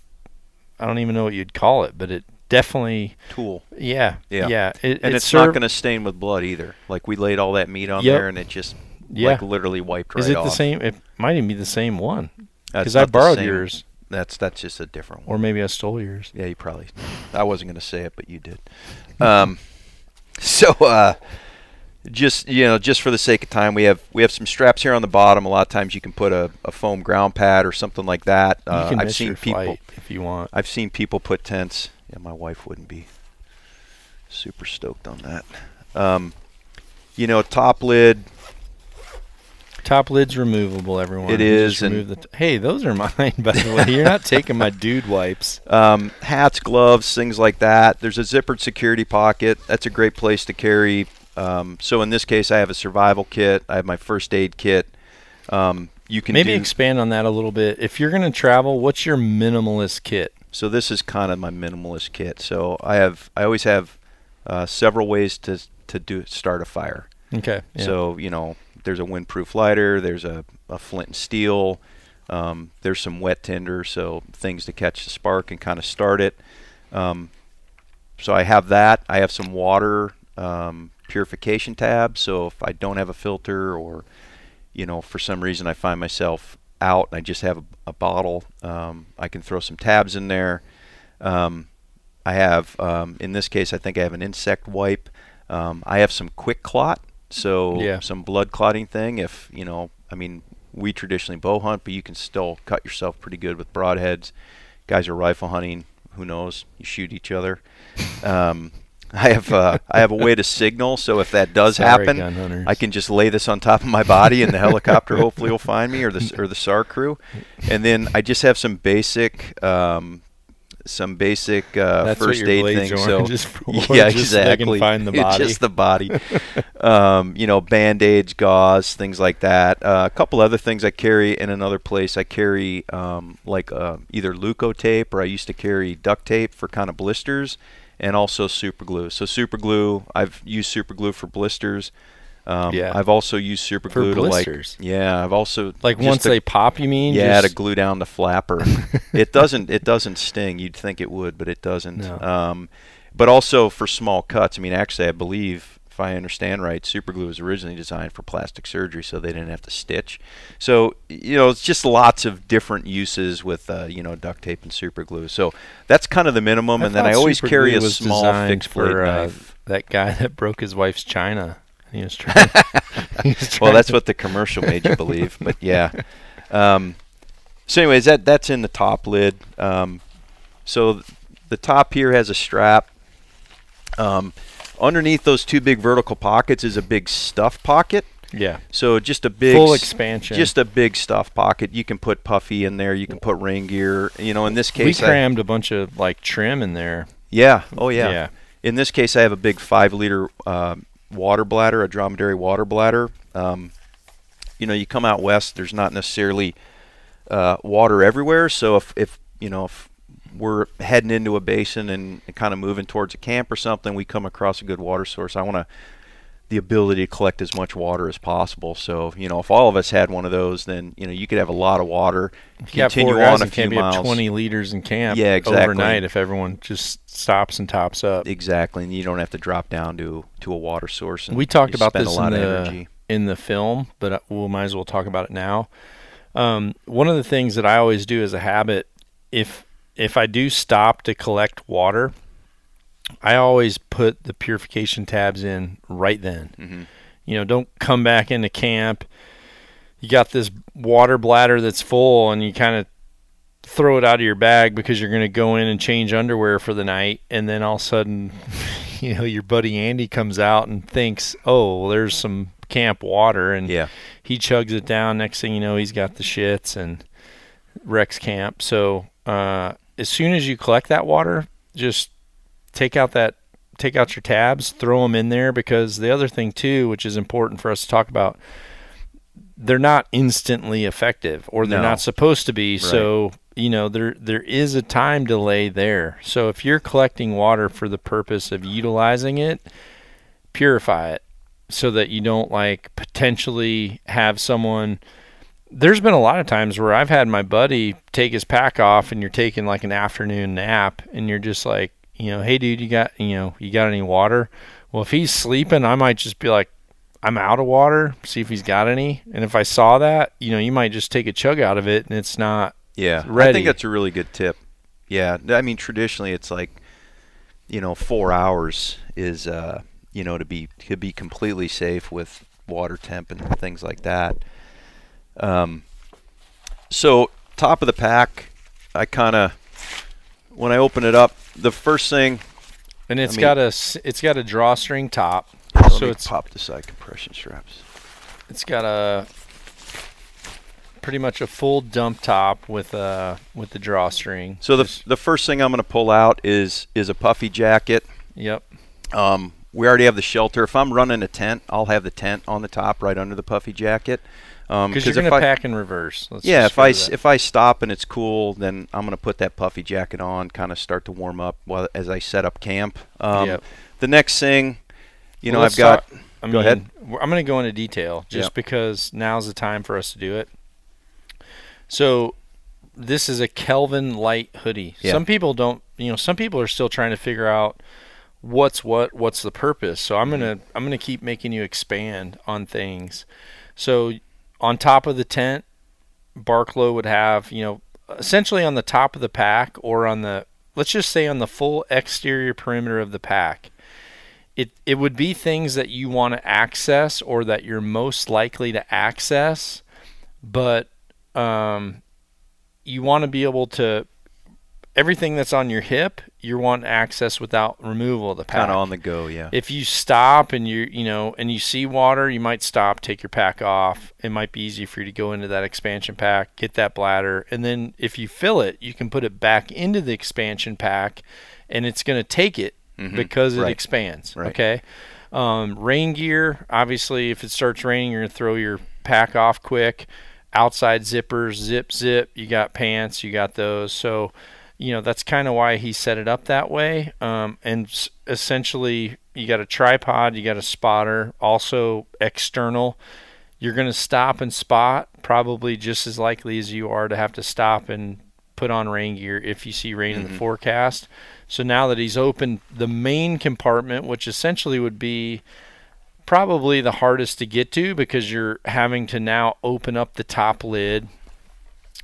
I don't even know what you'd call it, but it definitely, Tool. yeah, Yeah. yeah. It, And it it's not going to stain with blood either. Like we laid all that meat on Yep. there and it just yeah. like literally wiped right Is it off. the same? It might even be the same one because I borrowed yours, That's that's just a different one. or maybe I stole yours. Yeah, you probably. I wasn't going to say it, but you did. Um, [laughs] so uh, just you know, just for the sake of time, we have we have some straps here on the bottom. A lot of times, you can put a, a foam ground pad or something like that. You Uh, can I've seen people. if you want. I've seen people put tents. Yeah, my wife wouldn't be super stoked on that. Um, you know, top lid. Top lid's removable. Everyone. It You is, and- remove the t- hey, those are [laughs] mine, by the way. You're not taking my dude wipes. Um, hats, gloves, things like that. There's a zippered security pocket. That's a great place to carry. Um, so in this case, I have a survival kit. I have my first aid kit. Um, you can Maybe do, expand on that a little bit. If you're going to travel, what's your minimalist kit? so this is kind of my minimalist kit. So I have I always have uh, several ways to to do start a fire. Okay. yeah. So you know, there's a windproof lighter. There's a, a flint and steel. Um, there's some wet tinder, so things to catch the spark and kind of start it. Um, so I have that. I have some water um, purification tabs. So if I don't have a filter, or you know, for some reason I find myself out and I just have a, a bottle, um, I can throw some tabs in there. Um, I have, um, in this case, I think I have an insect wipe. Um, I have some quick clot, so Yeah. some blood clotting thing. If you know, I mean, we traditionally bow hunt, but you can still cut yourself pretty good with broadheads. Guys are rifle hunting. Who knows? You shoot each other. [laughs] Um, I have uh, I have a way to signal, so if that does Sorry, happen. I can just lay this on top of my body, and the helicopter [laughs] hopefully will find me, or the or the SAR crew. And then I just have some basic, um, some basic uh, first aid things. So [laughs] [laughs] yeah, just so they can exactly. find the body. just the body. um, you know, band-aids, gauze, things like that. Uh, a couple other things I carry in another place. I carry um, like uh, either Leukotape, or I used to carry duct tape for kind of blisters. And also super glue. So super glue, I've used super glue for blisters. Um, Yeah. I've also used super For glue to like blisters? yeah. I've also Like once to- they pop, you mean? yeah Just- to glue down the flapper. [laughs] it doesn't it doesn't sting. You'd think it would, but it doesn't. No. Um, but also for small cuts. I mean, actually, I believe I understand right, super glue was originally designed for plastic surgery, so they didn't have to stitch. So you know, it's just lots of different uses with uh, you know duct tape and super glue. So that's kind of the minimum. and then I always carry a small fixed blade for uh, knife. that guy [laughs] that broke his wife's china. He was trying. [laughs] he was [laughs] well, that's to- what the commercial made you believe. But yeah. Um, so, anyways, that that's in the top lid. Um, so th- the top here has a strap. Um, underneath those two big vertical pockets is a big stuff pocket. Yeah. So just a big Full expansion. Just a big stuff pocket. You can put puffy in there. You can put rain gear. You know, in this case, we crammed a bunch of like trim in there. yeah. Oh yeah. Yeah. In this case, I have a big five liter uh, water bladder, a dromedary water bladder. Um, you know, you come out west, there's not necessarily uh, water everywhere. So if, if you know if we're heading into a basin and, and kind of moving towards a camp or something, we come across a good water source. I want to the ability to collect as much water as possible. So you know, if all of us had one of those, then you know you could have a lot of water. You Continue on a few can't be up miles. 20 liters in camp Yeah, exactly. overnight if everyone just stops and tops up. Exactly, and you don't have to drop down to to a water source. And We talked about this a lot in of the energy. in the film, but uh, we might as well talk about it now. Um, one of the things that I always do as a habit, if if I do stop to collect water, I always put the purification tabs in right then. Mhm. You know, don't come back into camp. You got this water bladder that's full, and you kind of throw it out of your bag because you're going to go in and change underwear for the night, and then all of a sudden, [laughs] you know, your buddy Andy comes out and thinks, "Oh, well, there's some camp water," and Yeah, he chugs it down. Next thing you know, he's got the shits and wrecks camp. So uh, as soon as you collect that water, just take out that take out your tabs, throw them in there because the other thing too, which is important for us to talk about, they're not instantly effective or they're No. not supposed to be. So you know there there is a time delay there. So if you're collecting water for the purpose of utilizing it, purify it so that you don't like potentially have someone there's been a lot of times where I've had my buddy take his pack off and you're taking like an afternoon nap and you're just like, you know, hey dude, you got, you know, you got any water? Well, if he's sleeping, I might just be like, I'm out of water, see if he's got any. And if I saw that, you know, you might just take a chug out of it and it's not yeah. Ready. I think that's a really good tip. Yeah, I mean traditionally it's like, you know, four hours is uh, you know to be to be completely safe with water temp and things like that. Um, so top of the pack, I kind of when I open it up, the first thing and it's mean- got a it's got a drawstring top. so it's pop the side compression straps. It's got a pretty much a full dump top with uh with the drawstring. So the the first thing I'm going to pull out is is a puffy jacket. Yep. Um, we already have the shelter. If I'm running a tent, I'll have the tent on the top right under the puffy jacket. Um, Because you're if gonna I- pack in reverse. Let's yeah, if I if I stop and it's cool, then I'm gonna put that puffy jacket on, kind of start to warm up while as I set up camp. Um, Yep. The next thing, you Well, know, I've got talk- I go mean, ahead. w- I'm going to go into detail just Yeah. because now's the time for us to do it. So, this is a Kelvin light hoodie. Yeah. Some people don't, you know, some people are still trying to figure out what's what, what's the purpose. So I'm gonna I'm gonna keep making you expand on things. So on top of the tent, Barklow would have, you know, essentially on the top of the pack or on the let's just say on the full exterior perimeter of the pack. It it would be things that you want to access or that you're most likely to access, but um, you want to be able to everything that's on your hip you want access without removal of the pack kind of on the go. Yeah. if you stop and you you know and you see water you might stop take your pack off it might be easy for you to go into that expansion pack get that bladder and then if you fill it you can put it back into the expansion pack and it's going to take it Mhm. because it Right. expands Right. okay um, rain gear obviously if it starts raining you're going to throw your pack off quick outside zippers zip zip you got pants you got those so you know that's kind of why he set it up that way. Um, and s- essentially, you got a tripod, you got a spotter, also external. You're going to stop and spot probably just as likely as you are to have to stop and put on rain gear if you see rain in the forecast. So now that he's opened the main compartment, which essentially would be probably the hardest to get to because you're having to now open up the top lid.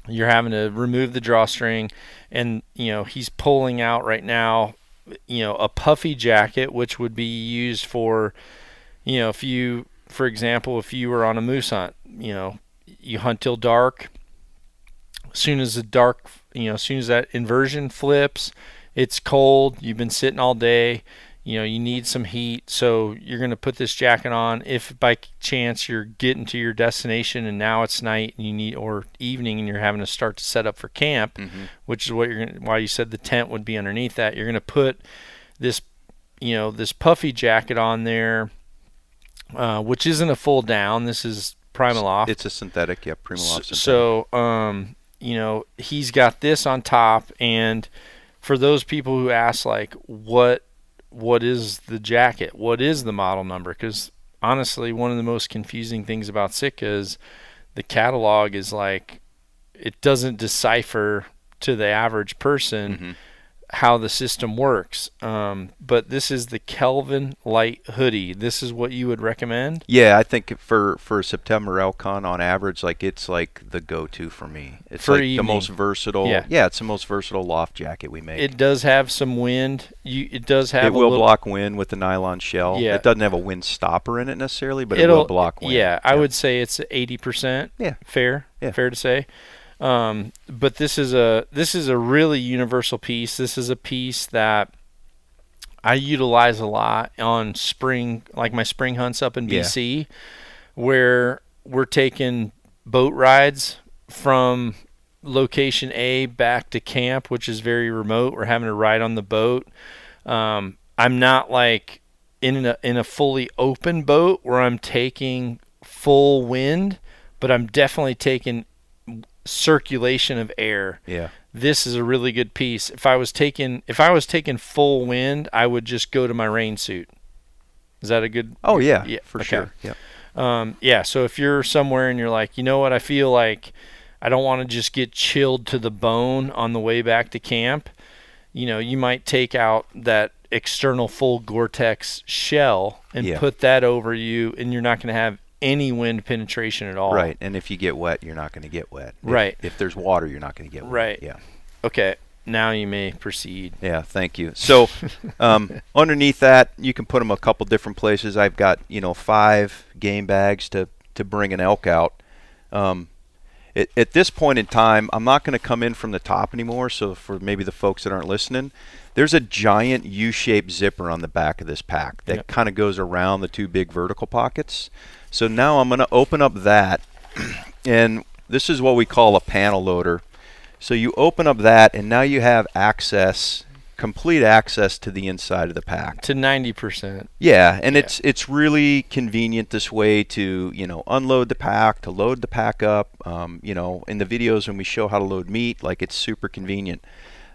You're having to remove the drawstring, and you know he's pulling out right now, you know, a puffy jacket, which would be used for, you know, if you, for example, if you were on a moose hunt, you know, you hunt till dark. As soon as the dark, you know, as soon as that inversion flips, it's cold. You've been sitting all day you know you need some heat. So you're going to put this jacket on. If by chance you're getting to your destination and now it's night and you need or evening and you're having to start to set up for camp Mm-hmm. which is what you're going why you said the tent would be underneath that you're going to put this you know this puffy jacket on there uh, which isn't a full down. This is Primaloft. It's a synthetic, yeah, Primaloft synthetic. so, um, you know, he's got this on top, and for those people who ask, like, what, what is the jacket? What is the model number? Because honestly, one of the most confusing things about Sitka is the catalog is like, it doesn't decipher to the average person Mhm. How the system works. Um, but this is the Kelvin Light Hoodie. This is what you would recommend. Yeah, I think for for September Elcon on average, like it's like the go-to for me. It's For like evening. the most versatile. Yeah. yeah, it's the most versatile loft jacket we make. It does have some wind. You, it does have It will little, block wind with the nylon shell. Yeah. It doesn't have a wind stopper in it necessarily, but it it'll will block wind. Yeah, I would say it's eighty percent. Yeah. fair. Yeah. fair to say. Um, but this is a this is a really universal piece. This is a piece that I utilize a lot on spring, like my spring hunts up in Yeah. BC, where we're taking boat rides from location A back to camp, which is very remote. We're having to ride on the boat. Um, I'm not like in a in a fully open boat where I'm taking full wind, but I'm definitely taking circulation of air. Yeah. This is a really good piece. If I was taking if I was taking full wind, I would just go to my rain suit. Is that a good Oh yeah, Yeah, for okay. sure. Yeah. um, yeah, so if you're somewhere and you're like, you know what, I feel like I don't want to just get chilled to the bone on the way back to camp, you know, you might take out that external full Gore-Tex shell and Yeah. put that over you, and you're not going to have any wind penetration at all. Right. And if you get wet, you're not going to get wet. If- Right. If there's water, you're not going to get wet. Right. Yeah. Okay. Now you may proceed. Yeah, thank you. So, [laughs] um, underneath that, you can put them a couple different places. I've got you know five game bags to to bring an elk out. Um, at, at this point in time, I'm not going to come in from the top anymore. So for maybe the folks that aren't listening, there's a giant U-shaped zipper on the back of this pack that Yep. kind of goes around the two big vertical pockets. So now I'm going to open up that, [clears throat] and this is what we call a panel loader. So you open up that, and now you have access, complete access to the inside of the pack. To 90%. Yeah, and Yeah. it's it's really convenient this way to you know unload the pack, to load the pack up. Um, you know, in the videos when we show how to load meat, like it's super convenient.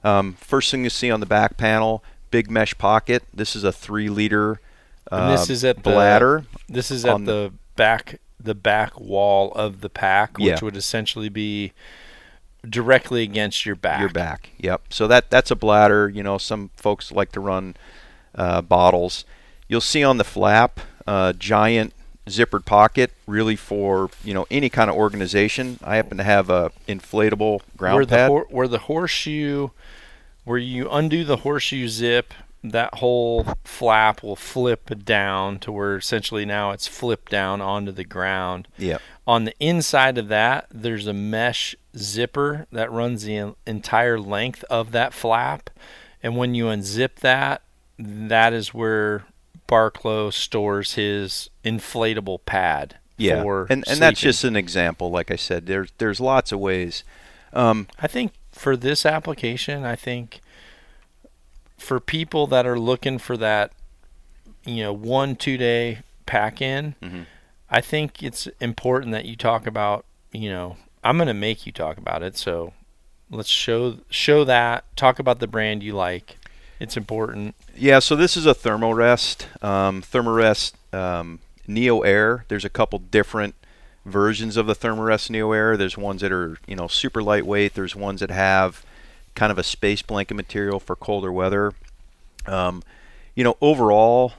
Um, first thing you see on the back panel, big mesh pocket. This is a three liter. Uh, this is at the- bladder. This is at the back the back wall of the pack, which Yeah. would essentially be directly against your back. Your back. Yep. So that that's a bladder. You know, some folks like to run uh, bottles. You'll see on the flap, uh, giant zippered pocket, really for you know any kind of organization. I happen to have a inflatable ground where the pad. hor- where the horseshoe where you undo the horseshoe zip that whole flap will flip down to where essentially now it's flipped down onto the ground Yeah. on the inside of that there's a mesh zipper that runs the entire length of that flap and when you unzip that that is where Barklow stores his inflatable pad Yeah. for And and that's just an example. Like I said, there's there's lots of ways. Um, I think for this application, I think for people that are looking for that, you know, one two day pack in, Mhm. I think it's important that you talk about, you know, I'm going to make you talk about it. So let's show show that. Talk about the brand you like. It's important. Yeah, so this is a Thermarest. Um, Thermarest um, Neo Air. There's a couple different versions of the Thermarest Neo Air. There's ones that are you know super lightweight. There's ones that have kind of a space blanket material for colder weather. Um, you know, overall,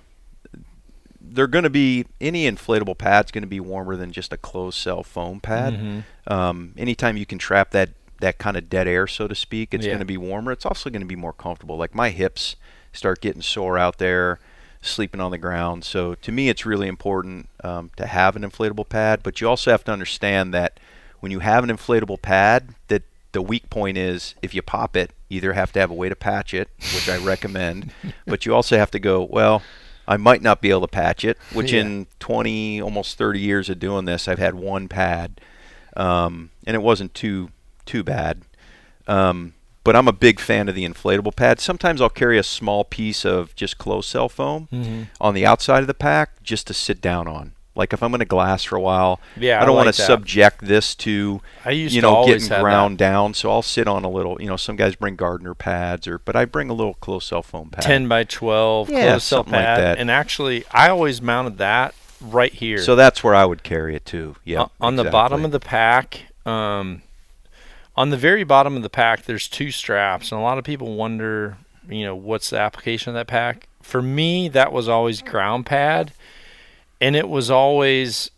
they're going to be any inflatable pad's going to be warmer than just a closed cell foam pad. Mm-hmm. Um, anytime you can trap that that kind of dead air, so to speak, it's Yeah. going to be warmer. It's also going to be more comfortable. Like my hips start getting sore out there, sleeping on the ground. So to me, it's really important um, to have an inflatable pad. But you also have to understand that when you have an inflatable pad, that the weak point is if you pop it, you either have to have a way to patch it, which I recommend, [laughs] but you also have to go, well, I might not be able to patch it, which Yeah. in 20, almost 30 years of doing this, I've had one pad, um, and it wasn't too too bad. Um, but I'm a big fan of the inflatable pad. Sometimes I'll carry a small piece of just closed cell foam Mm-hmm. on the outside of the pack just to sit down on. Like if I'm going to glass for a while, Yeah, I don't like want to subject this to I used you know getting ground down. So I'll sit on a little. You know, some guys bring gardener pads, or but I bring a little closed cell foam pad. 10 by 12 Yeah, closed cell something like pad. that. And actually, I always mounted that right here. So that's where I would carry it too. Yeah, O- on the bottom of the pack um, on the very bottom of the pack there's two straps and a lot of people wonder you know what's the application of that pack for me that was always ground pad and it was always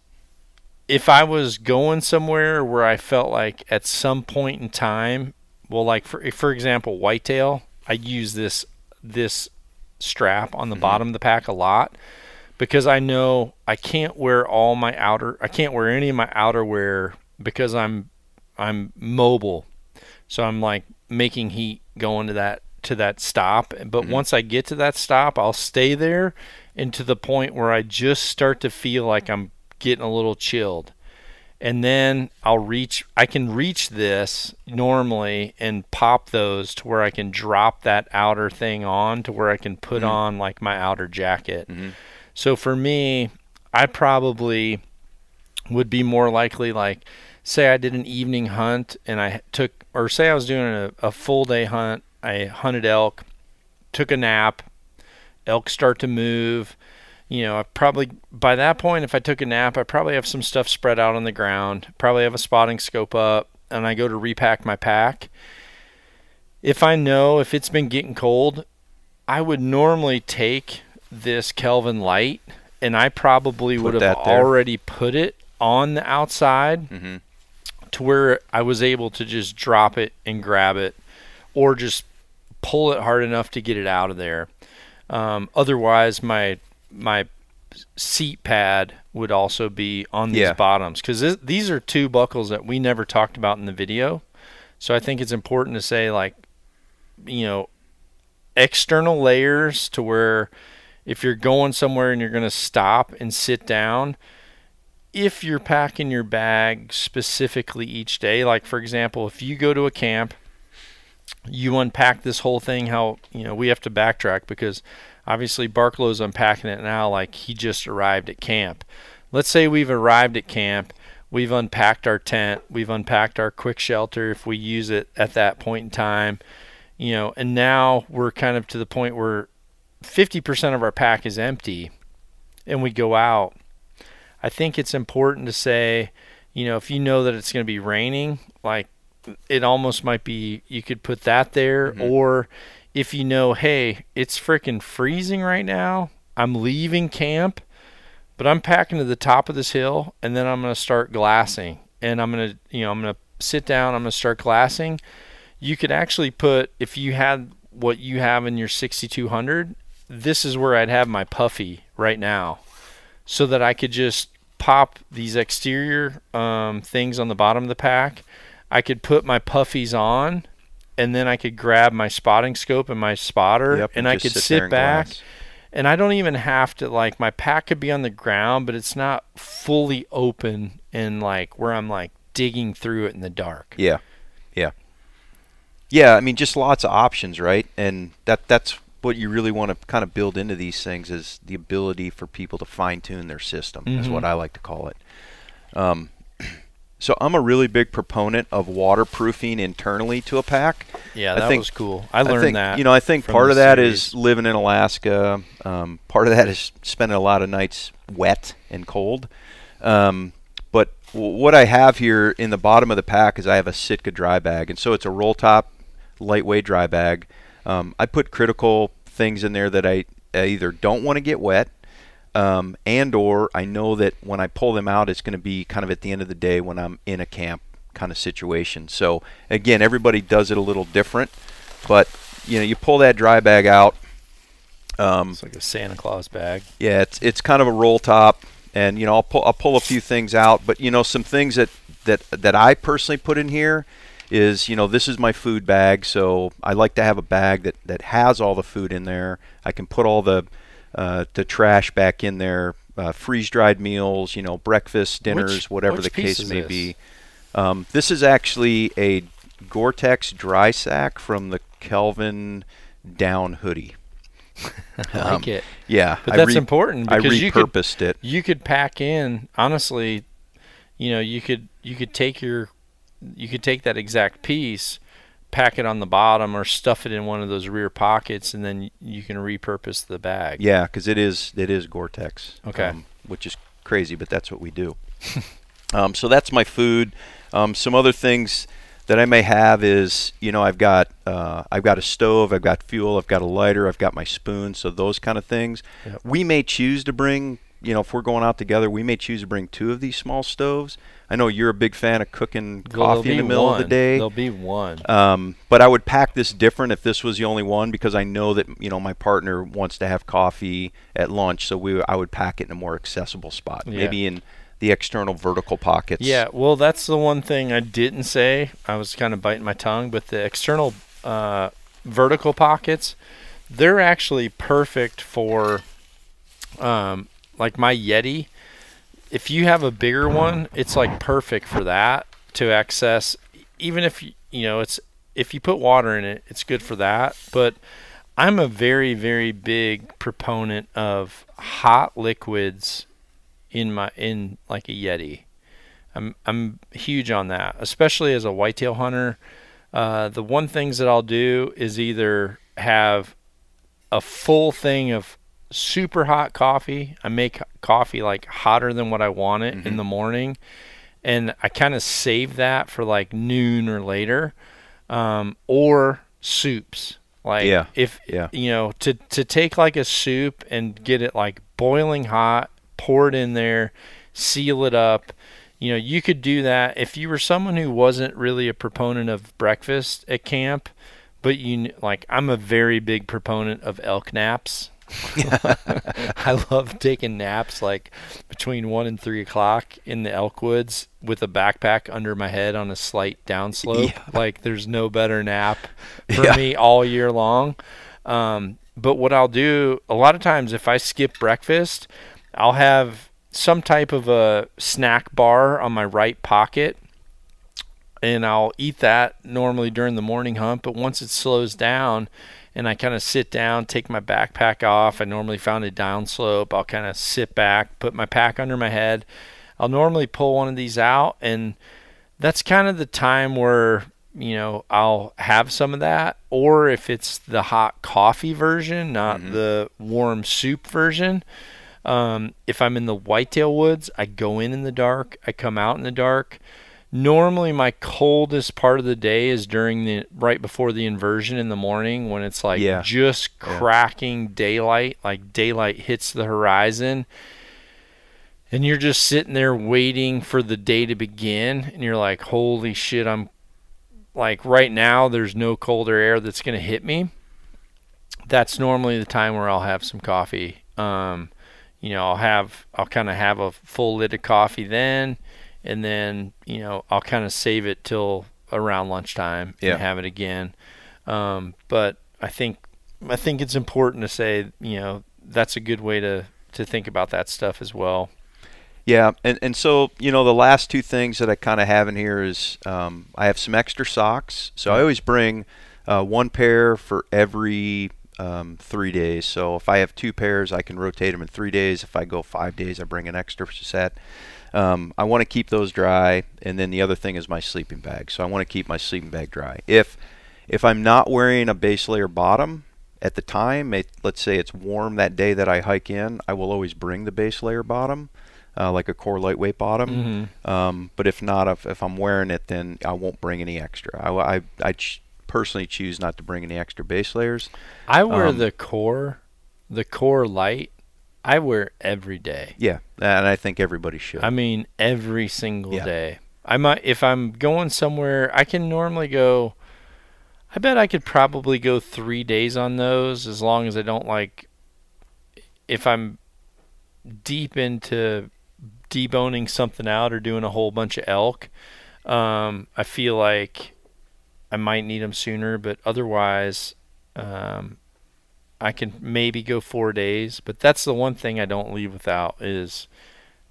if i was going somewhere where i felt like at some point in time well like for for example whitetail i use this this strap on the Mhm. bottom of the pack a lot because I know I can't wear all my outer I can't wear any of my outerwear because I'm I'm mobile. So I'm like making heat going to that to that stop. But Mhm. once I get to that stop, I'll stay there and to the point where I just start to feel like I'm getting a little chilled. And then I'll reach I can reach this normally and pop those to where I can drop that outer thing on to where I can put Mhm. on like my outer jacket. Mhm. So for me, I probably would be more likely like say I did an evening hunt and I took or say I was doing a, a full day hunt, I hunted elk, took a nap, elk start to move. You know, I probably by that point if I took a nap, I probably have some stuff spread out on the ground, probably have a spotting scope up, and I go to repack my pack. If I know if it's been getting cold, I would normally take this Kelvin Lite and I probably Put would have already put it on the outside hmm to where I was able to just drop it and grab it or just pull it hard enough to get it out of there. Um, otherwise, my my seat pad would also be on these Yeah. bottoms because these are two buckles that we never talked about in the video. So I think it's important to say like, you know, external layers to where if you're going somewhere and you're going to stop and sit down, if you're packing your bag specifically each day, like for example, if you go to a camp, you unpack this whole thing how, you know, we have to backtrack because obviously Barklow's unpacking it now like he just arrived at camp. Let's say we've arrived at camp, we've unpacked our tent, we've unpacked our quick shelter if we use it at that point in time, you know, and now we're kind of to the point where 50% of our pack is empty and we go out. I think it's important to say, you know, if you know that it's going to be raining, like it almost might be you could put that there Mhm. or if you know, hey, it's freaking freezing right now, I'm leaving camp, but I'm packing to the top of this hill and then I'm going to start glassing and I'm going to, you know, I'm going to sit down, I'm going to start glassing. You could actually put if you had what you have in your 6200, this is where I'd have my puffy right now so that I could just pop these exterior um, things on the bottom of the pack. I could put my puffies on, and then I could grab my spotting scope and my spotter, Yep, and I could there sit and back. glass. And I don't even have to like my pack could be on the ground, but it's not fully open and like where I'm like digging through it in the dark. Yeah, yeah, yeah. I mean, just lots of options, right? And that that's what you really want to kind of build into these things is the ability for people to fine tune their system. Is Mhm. what I like to call it. Um, [clears throat] so I'm a really big proponent of waterproofing internally to a pack. Yeah, I that think- was cool. I learned think, that. You know, I think part of that series. is living in Alaska. Um, part of that is spending a lot of nights wet and cold. Um, but w- what I have here in the bottom of the pack is I have a Sitka dry bag, and so it's a roll top, lightweight dry bag. Um, I put critical things in there that I, I either don't want to get wet, um, and or I know that when I pull them out, it's going to be kind of at the end of the day when I'm in a camp kind of situation. So again, everybody does it a little different, but you know, you pull that dry bag out. Um, It's like a Santa Claus bag. yeah, it's it's kind of a roll top, and you know I'll pull I'll pull a few things out, but you know some things that that that I personally put in here is you know this is my food bag, so I like to have a bag that that has all the food in there. I can put all the uh, the trash back in there, uh, freeze dried meals, you know breakfast, dinners, whatever which the case may this? be. Um, this is actually a Gore-Tex dry sack from the Kelvin Down hoodie. [laughs] I Um, like it. Yeah, But I that's re- important I because you could repurposed it. you could pack in honestly you know you could you could take your you could take that exact piece pack it on the bottom or stuff it in one of those rear pockets and then you can repurpose the bag Yeah, because it is it is Gore-Tex. Okay. um, which is crazy, but that's what we do. [laughs] um, so that's my food. Um, some other things that I may have is you know I've got uh, I've got a stove, I've got fuel, I've got a lighter, I've got my spoon, so those kind of things. Yep. We may choose to bring you know if we're going out together, we may choose to bring two of these small stoves. I know you're a big fan of cooking Well, coffee in the middle of the day. there'll be one Um, but I would pack this different if this was the only one because I know that you know my partner wants to have coffee at lunch, so we I would pack it in a more accessible spot, Yeah. maybe in the external vertical pockets. Yeah, well, that's the one thing I didn't say. I was kind of biting my tongue, but the external uh, vertical pockets, they're actually perfect for, um, like my Yeti. If you have a bigger one, it's like perfect for that to access. Even if you, you know it's if you put water in it, it's good for that. But I'm a very very big proponent of hot liquids in my in like a Yeti. I'm I'm huge on that, especially as a whitetail hunter. Uh, the one things that I'll do is either have a full thing of super hot coffee. I make coffee like hotter than what I want it in Mhm. the morning, and I kind of save that for like noon or later, um, or soups. Like Yeah, if yeah. you know to to take like a soup and get it like boiling hot, pour it in there, seal it up. You know, you could do that if you were someone who wasn't really a proponent of breakfast at camp, but you like I'm a very big proponent of elk naps. [laughs] I love taking naps like between one and three o'clock in the elk woods with a backpack under my head on a slight downslope. Yeah. Like there's no better nap for Yeah. me all year long. Um, but what I'll do a lot of times if I skip breakfast, I'll have some type of a snack bar on my right pocket and I'll eat that normally during the morning hunt. But once it slows down and I kind of sit down, take my backpack off, I normally found a downslope. I'll kind of sit back, put my pack under my head. I'll normally pull one of these out, and that's kind of the time where you know I'll have some of that. Or if it's the hot coffee version, not Mhm. the warm soup version. Um, if I'm in the whitetail woods, I go in in the dark, I come out in the dark. Normally, my coldest part of the day is during the right before the inversion in the morning when it's like Yeah. just Yeah. cracking daylight, like daylight hits the horizon. And you're just sitting there waiting for the day to begin, and you're like, holy shit, I'm like, right now, there's no colder air that's going to hit me. That's normally the time where I'll have some coffee. Um, you know, I'll have, I'll kind of have a full lid of coffee then, and then, you know, I'll kind of save it till around lunchtime Yeah. and have it again. Um, but I think, I think it's important to say, you know, that's a good way to, to think about that stuff as well. Yeah, and and so you know the last two things that I kind of have in here is um, I have some extra socks, so I always bring uh, one pair for every um, three days. So if I have two pairs, I can rotate them in three days. If I go five days, I bring an extra set. Um, I want to keep those dry, and then the other thing is my sleeping bag. So I want to keep my sleeping bag dry. If if I'm not wearing a base layer bottom at the time, it, let's say it's warm that day that I hike in, I will always bring the base layer bottom, uh, like a core lightweight bottom. Mm-hmm. Um, but if not, if, if I'm wearing it, then I won't bring any extra. I, I, I ch- personally choose not to bring any extra base layers. I wear Um, the core, the core light. I wear every day. Yeah, and I think everybody should. I mean, every single Yeah. day. I might if I'm going somewhere. I can normally go. I bet I could probably go three days on those as long as I don't like. If I'm deep into deboning something out or doing a whole bunch of elk, um, I feel like I might need them sooner. But otherwise, um, I can maybe go four days. But that's the one thing I don't leave without is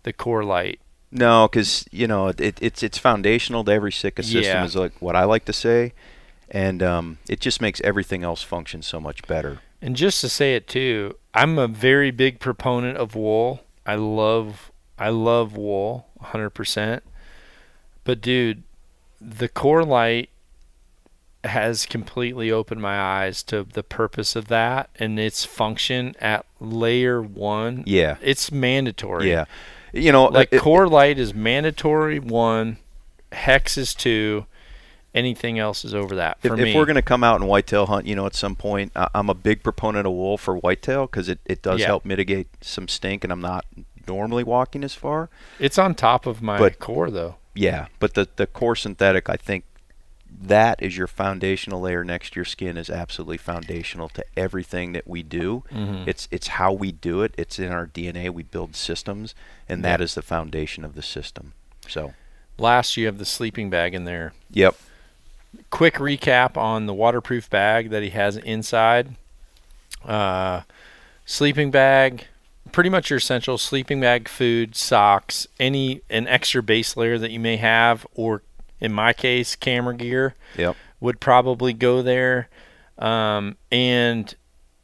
the core light. No, because you know it, it's it's foundational to every Sitka system Yeah. is like what I like to say, and um, it just makes everything else function so much better. And just to say it too, I'm a very big proponent of wool. I love I love wool 100%. But dude, the core light has completely opened my eyes to the purpose of that and its function at layer 1. Yeah, It's mandatory. yeah. You know, Like it- core light is mandatory 1, hex is 2, anything else is over that if, for if me. we're going to come out and whitetail hunt, you know, at some point, I'm a big proponent of wool for whitetail because it, it does Yeah. help mitigate some stink, and I'm not normally walking as far. it's on top of my But- core though. Yeah, but the the core synthetic, I think that is your foundational layer next to your skin is absolutely foundational to everything that we do. Mhm. It's it's how we do it. It's in our DNA. We build systems, and that is the foundation of the system. So, Last, you have the sleeping bag in there. yep. Quick recap on the waterproof bag that he has inside. Uh, sleeping bag, pretty much your essential sleeping bag, food, socks, any an extra base layer that you may have, or in my case, camera gear Yep. would probably go there. Um, and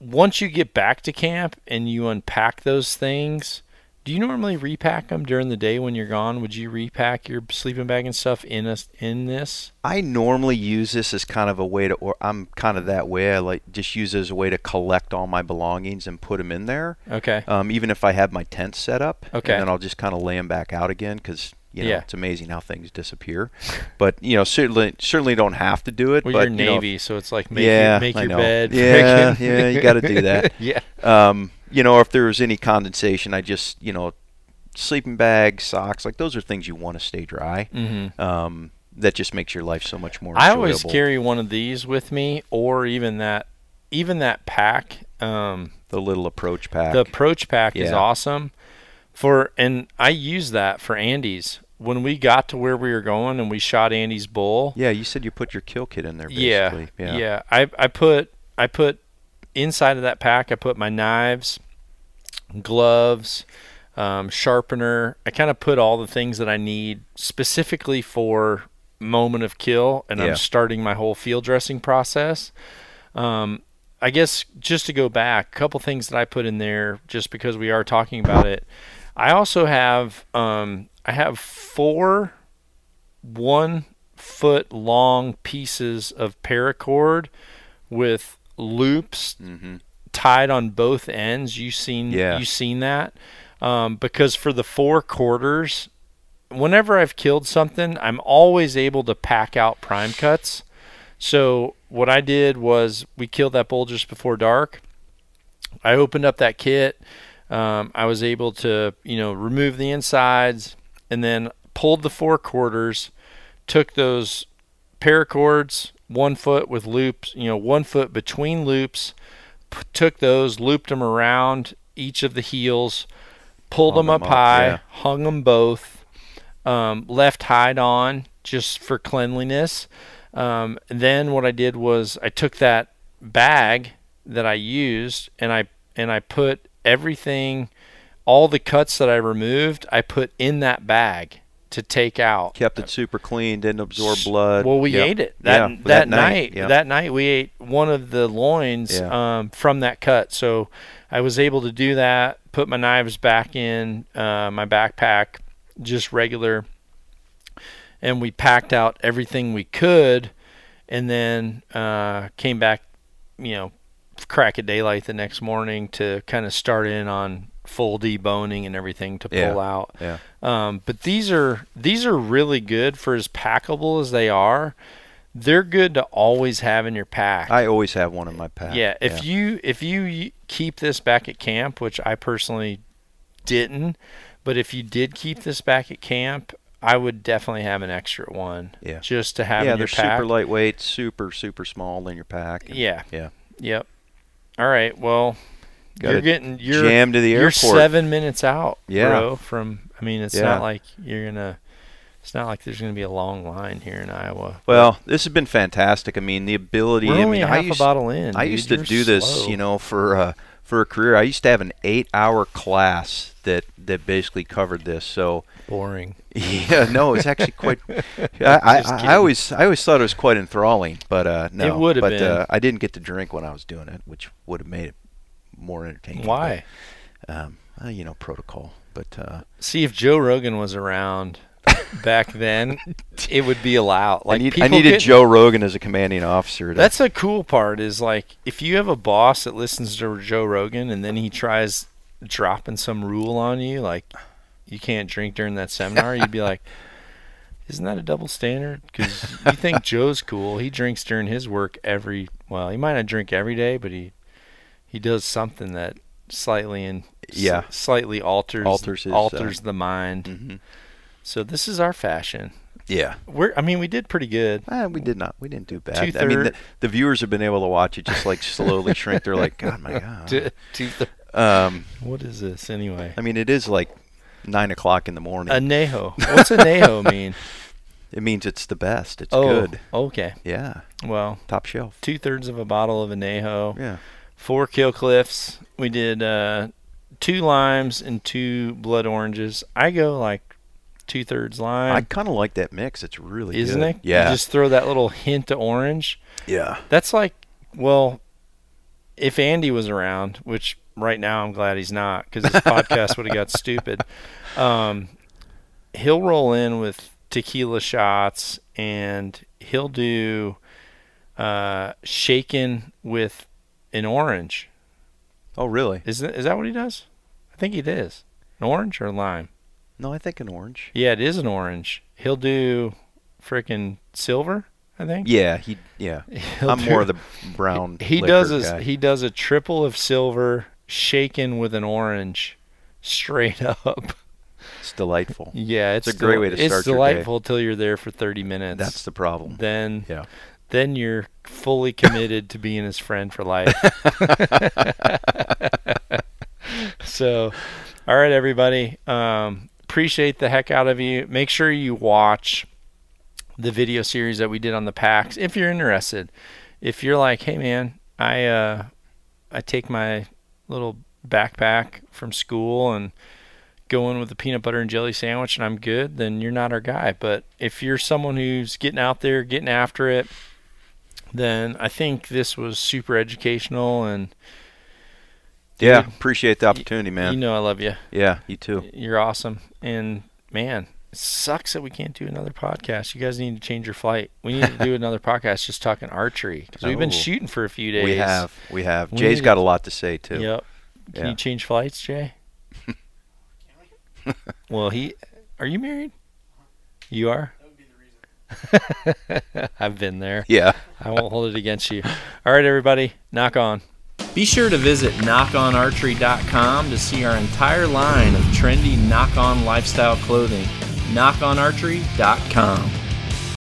once you get back to camp and you unpack those things, do you normally repack them during the day when you're gone? Would you repack your sleeping bag and stuff in a, in this? I normally use this as kind of a way to, or I'm kind of that way. I like just use it as a way to collect all my belongings and put them in there. Okay. Um, even if I have my tent set up, Okay. and then I'll just kind of lay them back out again because you know Yeah. it's amazing how things disappear. but you know, certainly certainly don't have to do it. Well, but you're you know, Navy, so it's like make yeah, your, make your bed. [laughs] Yeah, yeah, you gotta do that. [laughs] yeah. um, you know, if there was any condensation, I just you know, sleeping bag, socks, like those are things you want to stay dry. hmm Um, that just makes your life so much more. I always carry one of these with me, or even that, even that pack. Um, the little approach pack. The approach pack is awesome. For and I use that for Andy's. When we got to where we were going and we shot Andy's bull. yeah, you said you put your kill kit in there. Yeah, Basically. yeah. I I put I put inside of that pack. I put my knives, gloves, um, sharpener. I kind of put all the things that I need specifically for moment of kill, and Yeah. I'm starting my whole field dressing process. Um, I guess just to go back, a couple things that I put in there, just because we are talking about it. I also have um, I have four one foot long pieces of paracord with loops Mm-hmm. tied on both ends. You seen Yeah. you seen that? Um, because for the four quarters, whenever I've killed something, I'm always able to pack out prime cuts. So what I did was we killed that bull just before dark. I opened up that kit. Um, I was able to, you know, remove the insides and then pulled the four quarters, took those paracords, one foot with loops, you know, one foot between loops, p- took those, looped them around each of the heels, pulled Hung them up up, high, yeah. hung them both, um, left hide on just for cleanliness. Um, then what I did was I took that bag that I used and I and I put everything, all the cuts that I removed, I put in that bag to take out. Kept it super clean, didn't absorb blood. Well, we Yep. ate it that Yeah, that, night. yeah. That night we ate one of the loins Yeah. um, from that cut. So I was able to do that. Put my knives back in uh, my backpack, just regular, and we packed out everything we could, and then uh, came back. You know, crack of daylight the next morning to kind of start in on full deboning and everything to pull Yeah. out. Yeah. Um, but these are these are really good for as packable as they are. They're good to always have in your pack. I always have one in my pack. yeah, if you if you keep this back at camp, which I personally didn't, but if you did keep this back at camp, I would definitely have an extra one. Yeah. Just to have yeah, in your they're pack. super lightweight, super super small in your pack. and- Yeah. yeah. Yep. All right. Well, Got you're getting you're jammed to the airport. you're seven minutes out, Yeah. bro. From I mean, it's Yeah. not like you're gonna. It's not like there's gonna be a long line here in Iowa. Well, this has been fantastic. I mean, the ability. we're I mean, half I used, a bottle in. I dude. used to You're do this, you know, for uh, for a career. I used to have an eight-hour class that that basically covered this. So boring. [laughs] yeah, no, it's actually quite. [laughs] I, I, I, always I always thought it was quite enthralling, but uh, no, would have but, been. Uh, I didn't get to drink when I was doing it, which would have made it more entertaining. Why? But, um, uh, you know, protocol. But uh, See if Joe Rogan was around back then, it would be allowed. Like I, need, I needed get- Joe Rogan as a commanding officer. To, That's the cool part is like if you have a boss that listens to Joe Rogan and then he tries dropping some rule on you, like you can't drink during that seminar, you'd be like, isn't that a double standard? Because you think [laughs] Joe's cool. He drinks during his work every. Well, he might not drink every day, but he he does something that slightly and Yeah. slightly alters Alters his, uh, alters the mind. Mhm. So this is our fashion. Yeah. We're I mean we did pretty good. Eh, we did not. We didn't do bad. Two I mean, the, the viewers have been able to watch it just like slowly shrink. They're like, God, my [laughs] God. To Um, what is this anyway? I mean, it is like nine o'clock in the morning. Anejo. [laughs] What's anejo mean? it means it's the best. It's oh, good. okay. Yeah. Well, Top shelf. two thirds of a bottle of anejo, Yeah. four Kill Cliffs. We did uh, two limes and two blood oranges. I go like two thirds lime. I kind of like that mix. It's really isn't good. it? Yeah. You just throw that little hint of orange. yeah. That's like, well, if Andy was around, which right now I'm glad he's not because this podcast would have got [laughs] stupid. Um, he'll roll in with tequila shots and he'll do uh, shaken with an orange. Oh, really? Is that, is that what he does? I think he does. An orange or lime? No, I think an orange. Yeah, it is an orange. He'll do frickin' silver, I think. Yeah. He. Yeah. [laughs] He'll I'm do- more of the brown. he liquor does a guy. he does a triple of silver shaken with an orange straight [laughs] up It's delightful. yeah it's, It's a great del- way to it's start your day. delightful till you're there for 30 minutes That's the problem. then Yeah. then you're fully committed to being his friend for life [laughs] so all right everybody um, appreciate the heck out of you. Make sure you watch the video series that we did on the packs if you're interested. If you're like hey man i uh i take my little backpack from school and go in with a peanut butter and jelly sandwich and i'm good then you're not our guy. But if you're someone who's getting out there getting after it then i think this was super educational and Yeah. Appreciate the opportunity, man. you know i love you yeah. You too. you're awesome and man it sucks that we can't do another podcast you guys need to change your flight we need to do [laughs] another podcast just talking archery because we've been Oh. shooting for a few days We have. We have. We Jay's need got to- a lot to say too. Yep. Can Yeah. you change flights, Jay? [laughs] well, he. Are you married? You are. [laughs] I've been there. Yeah. I won't hold it against you. All right, everybody, Nock On. Be sure to visit nockonarchery.com to see our entire line of trendy Nock On lifestyle clothing. Nockonarchery.com.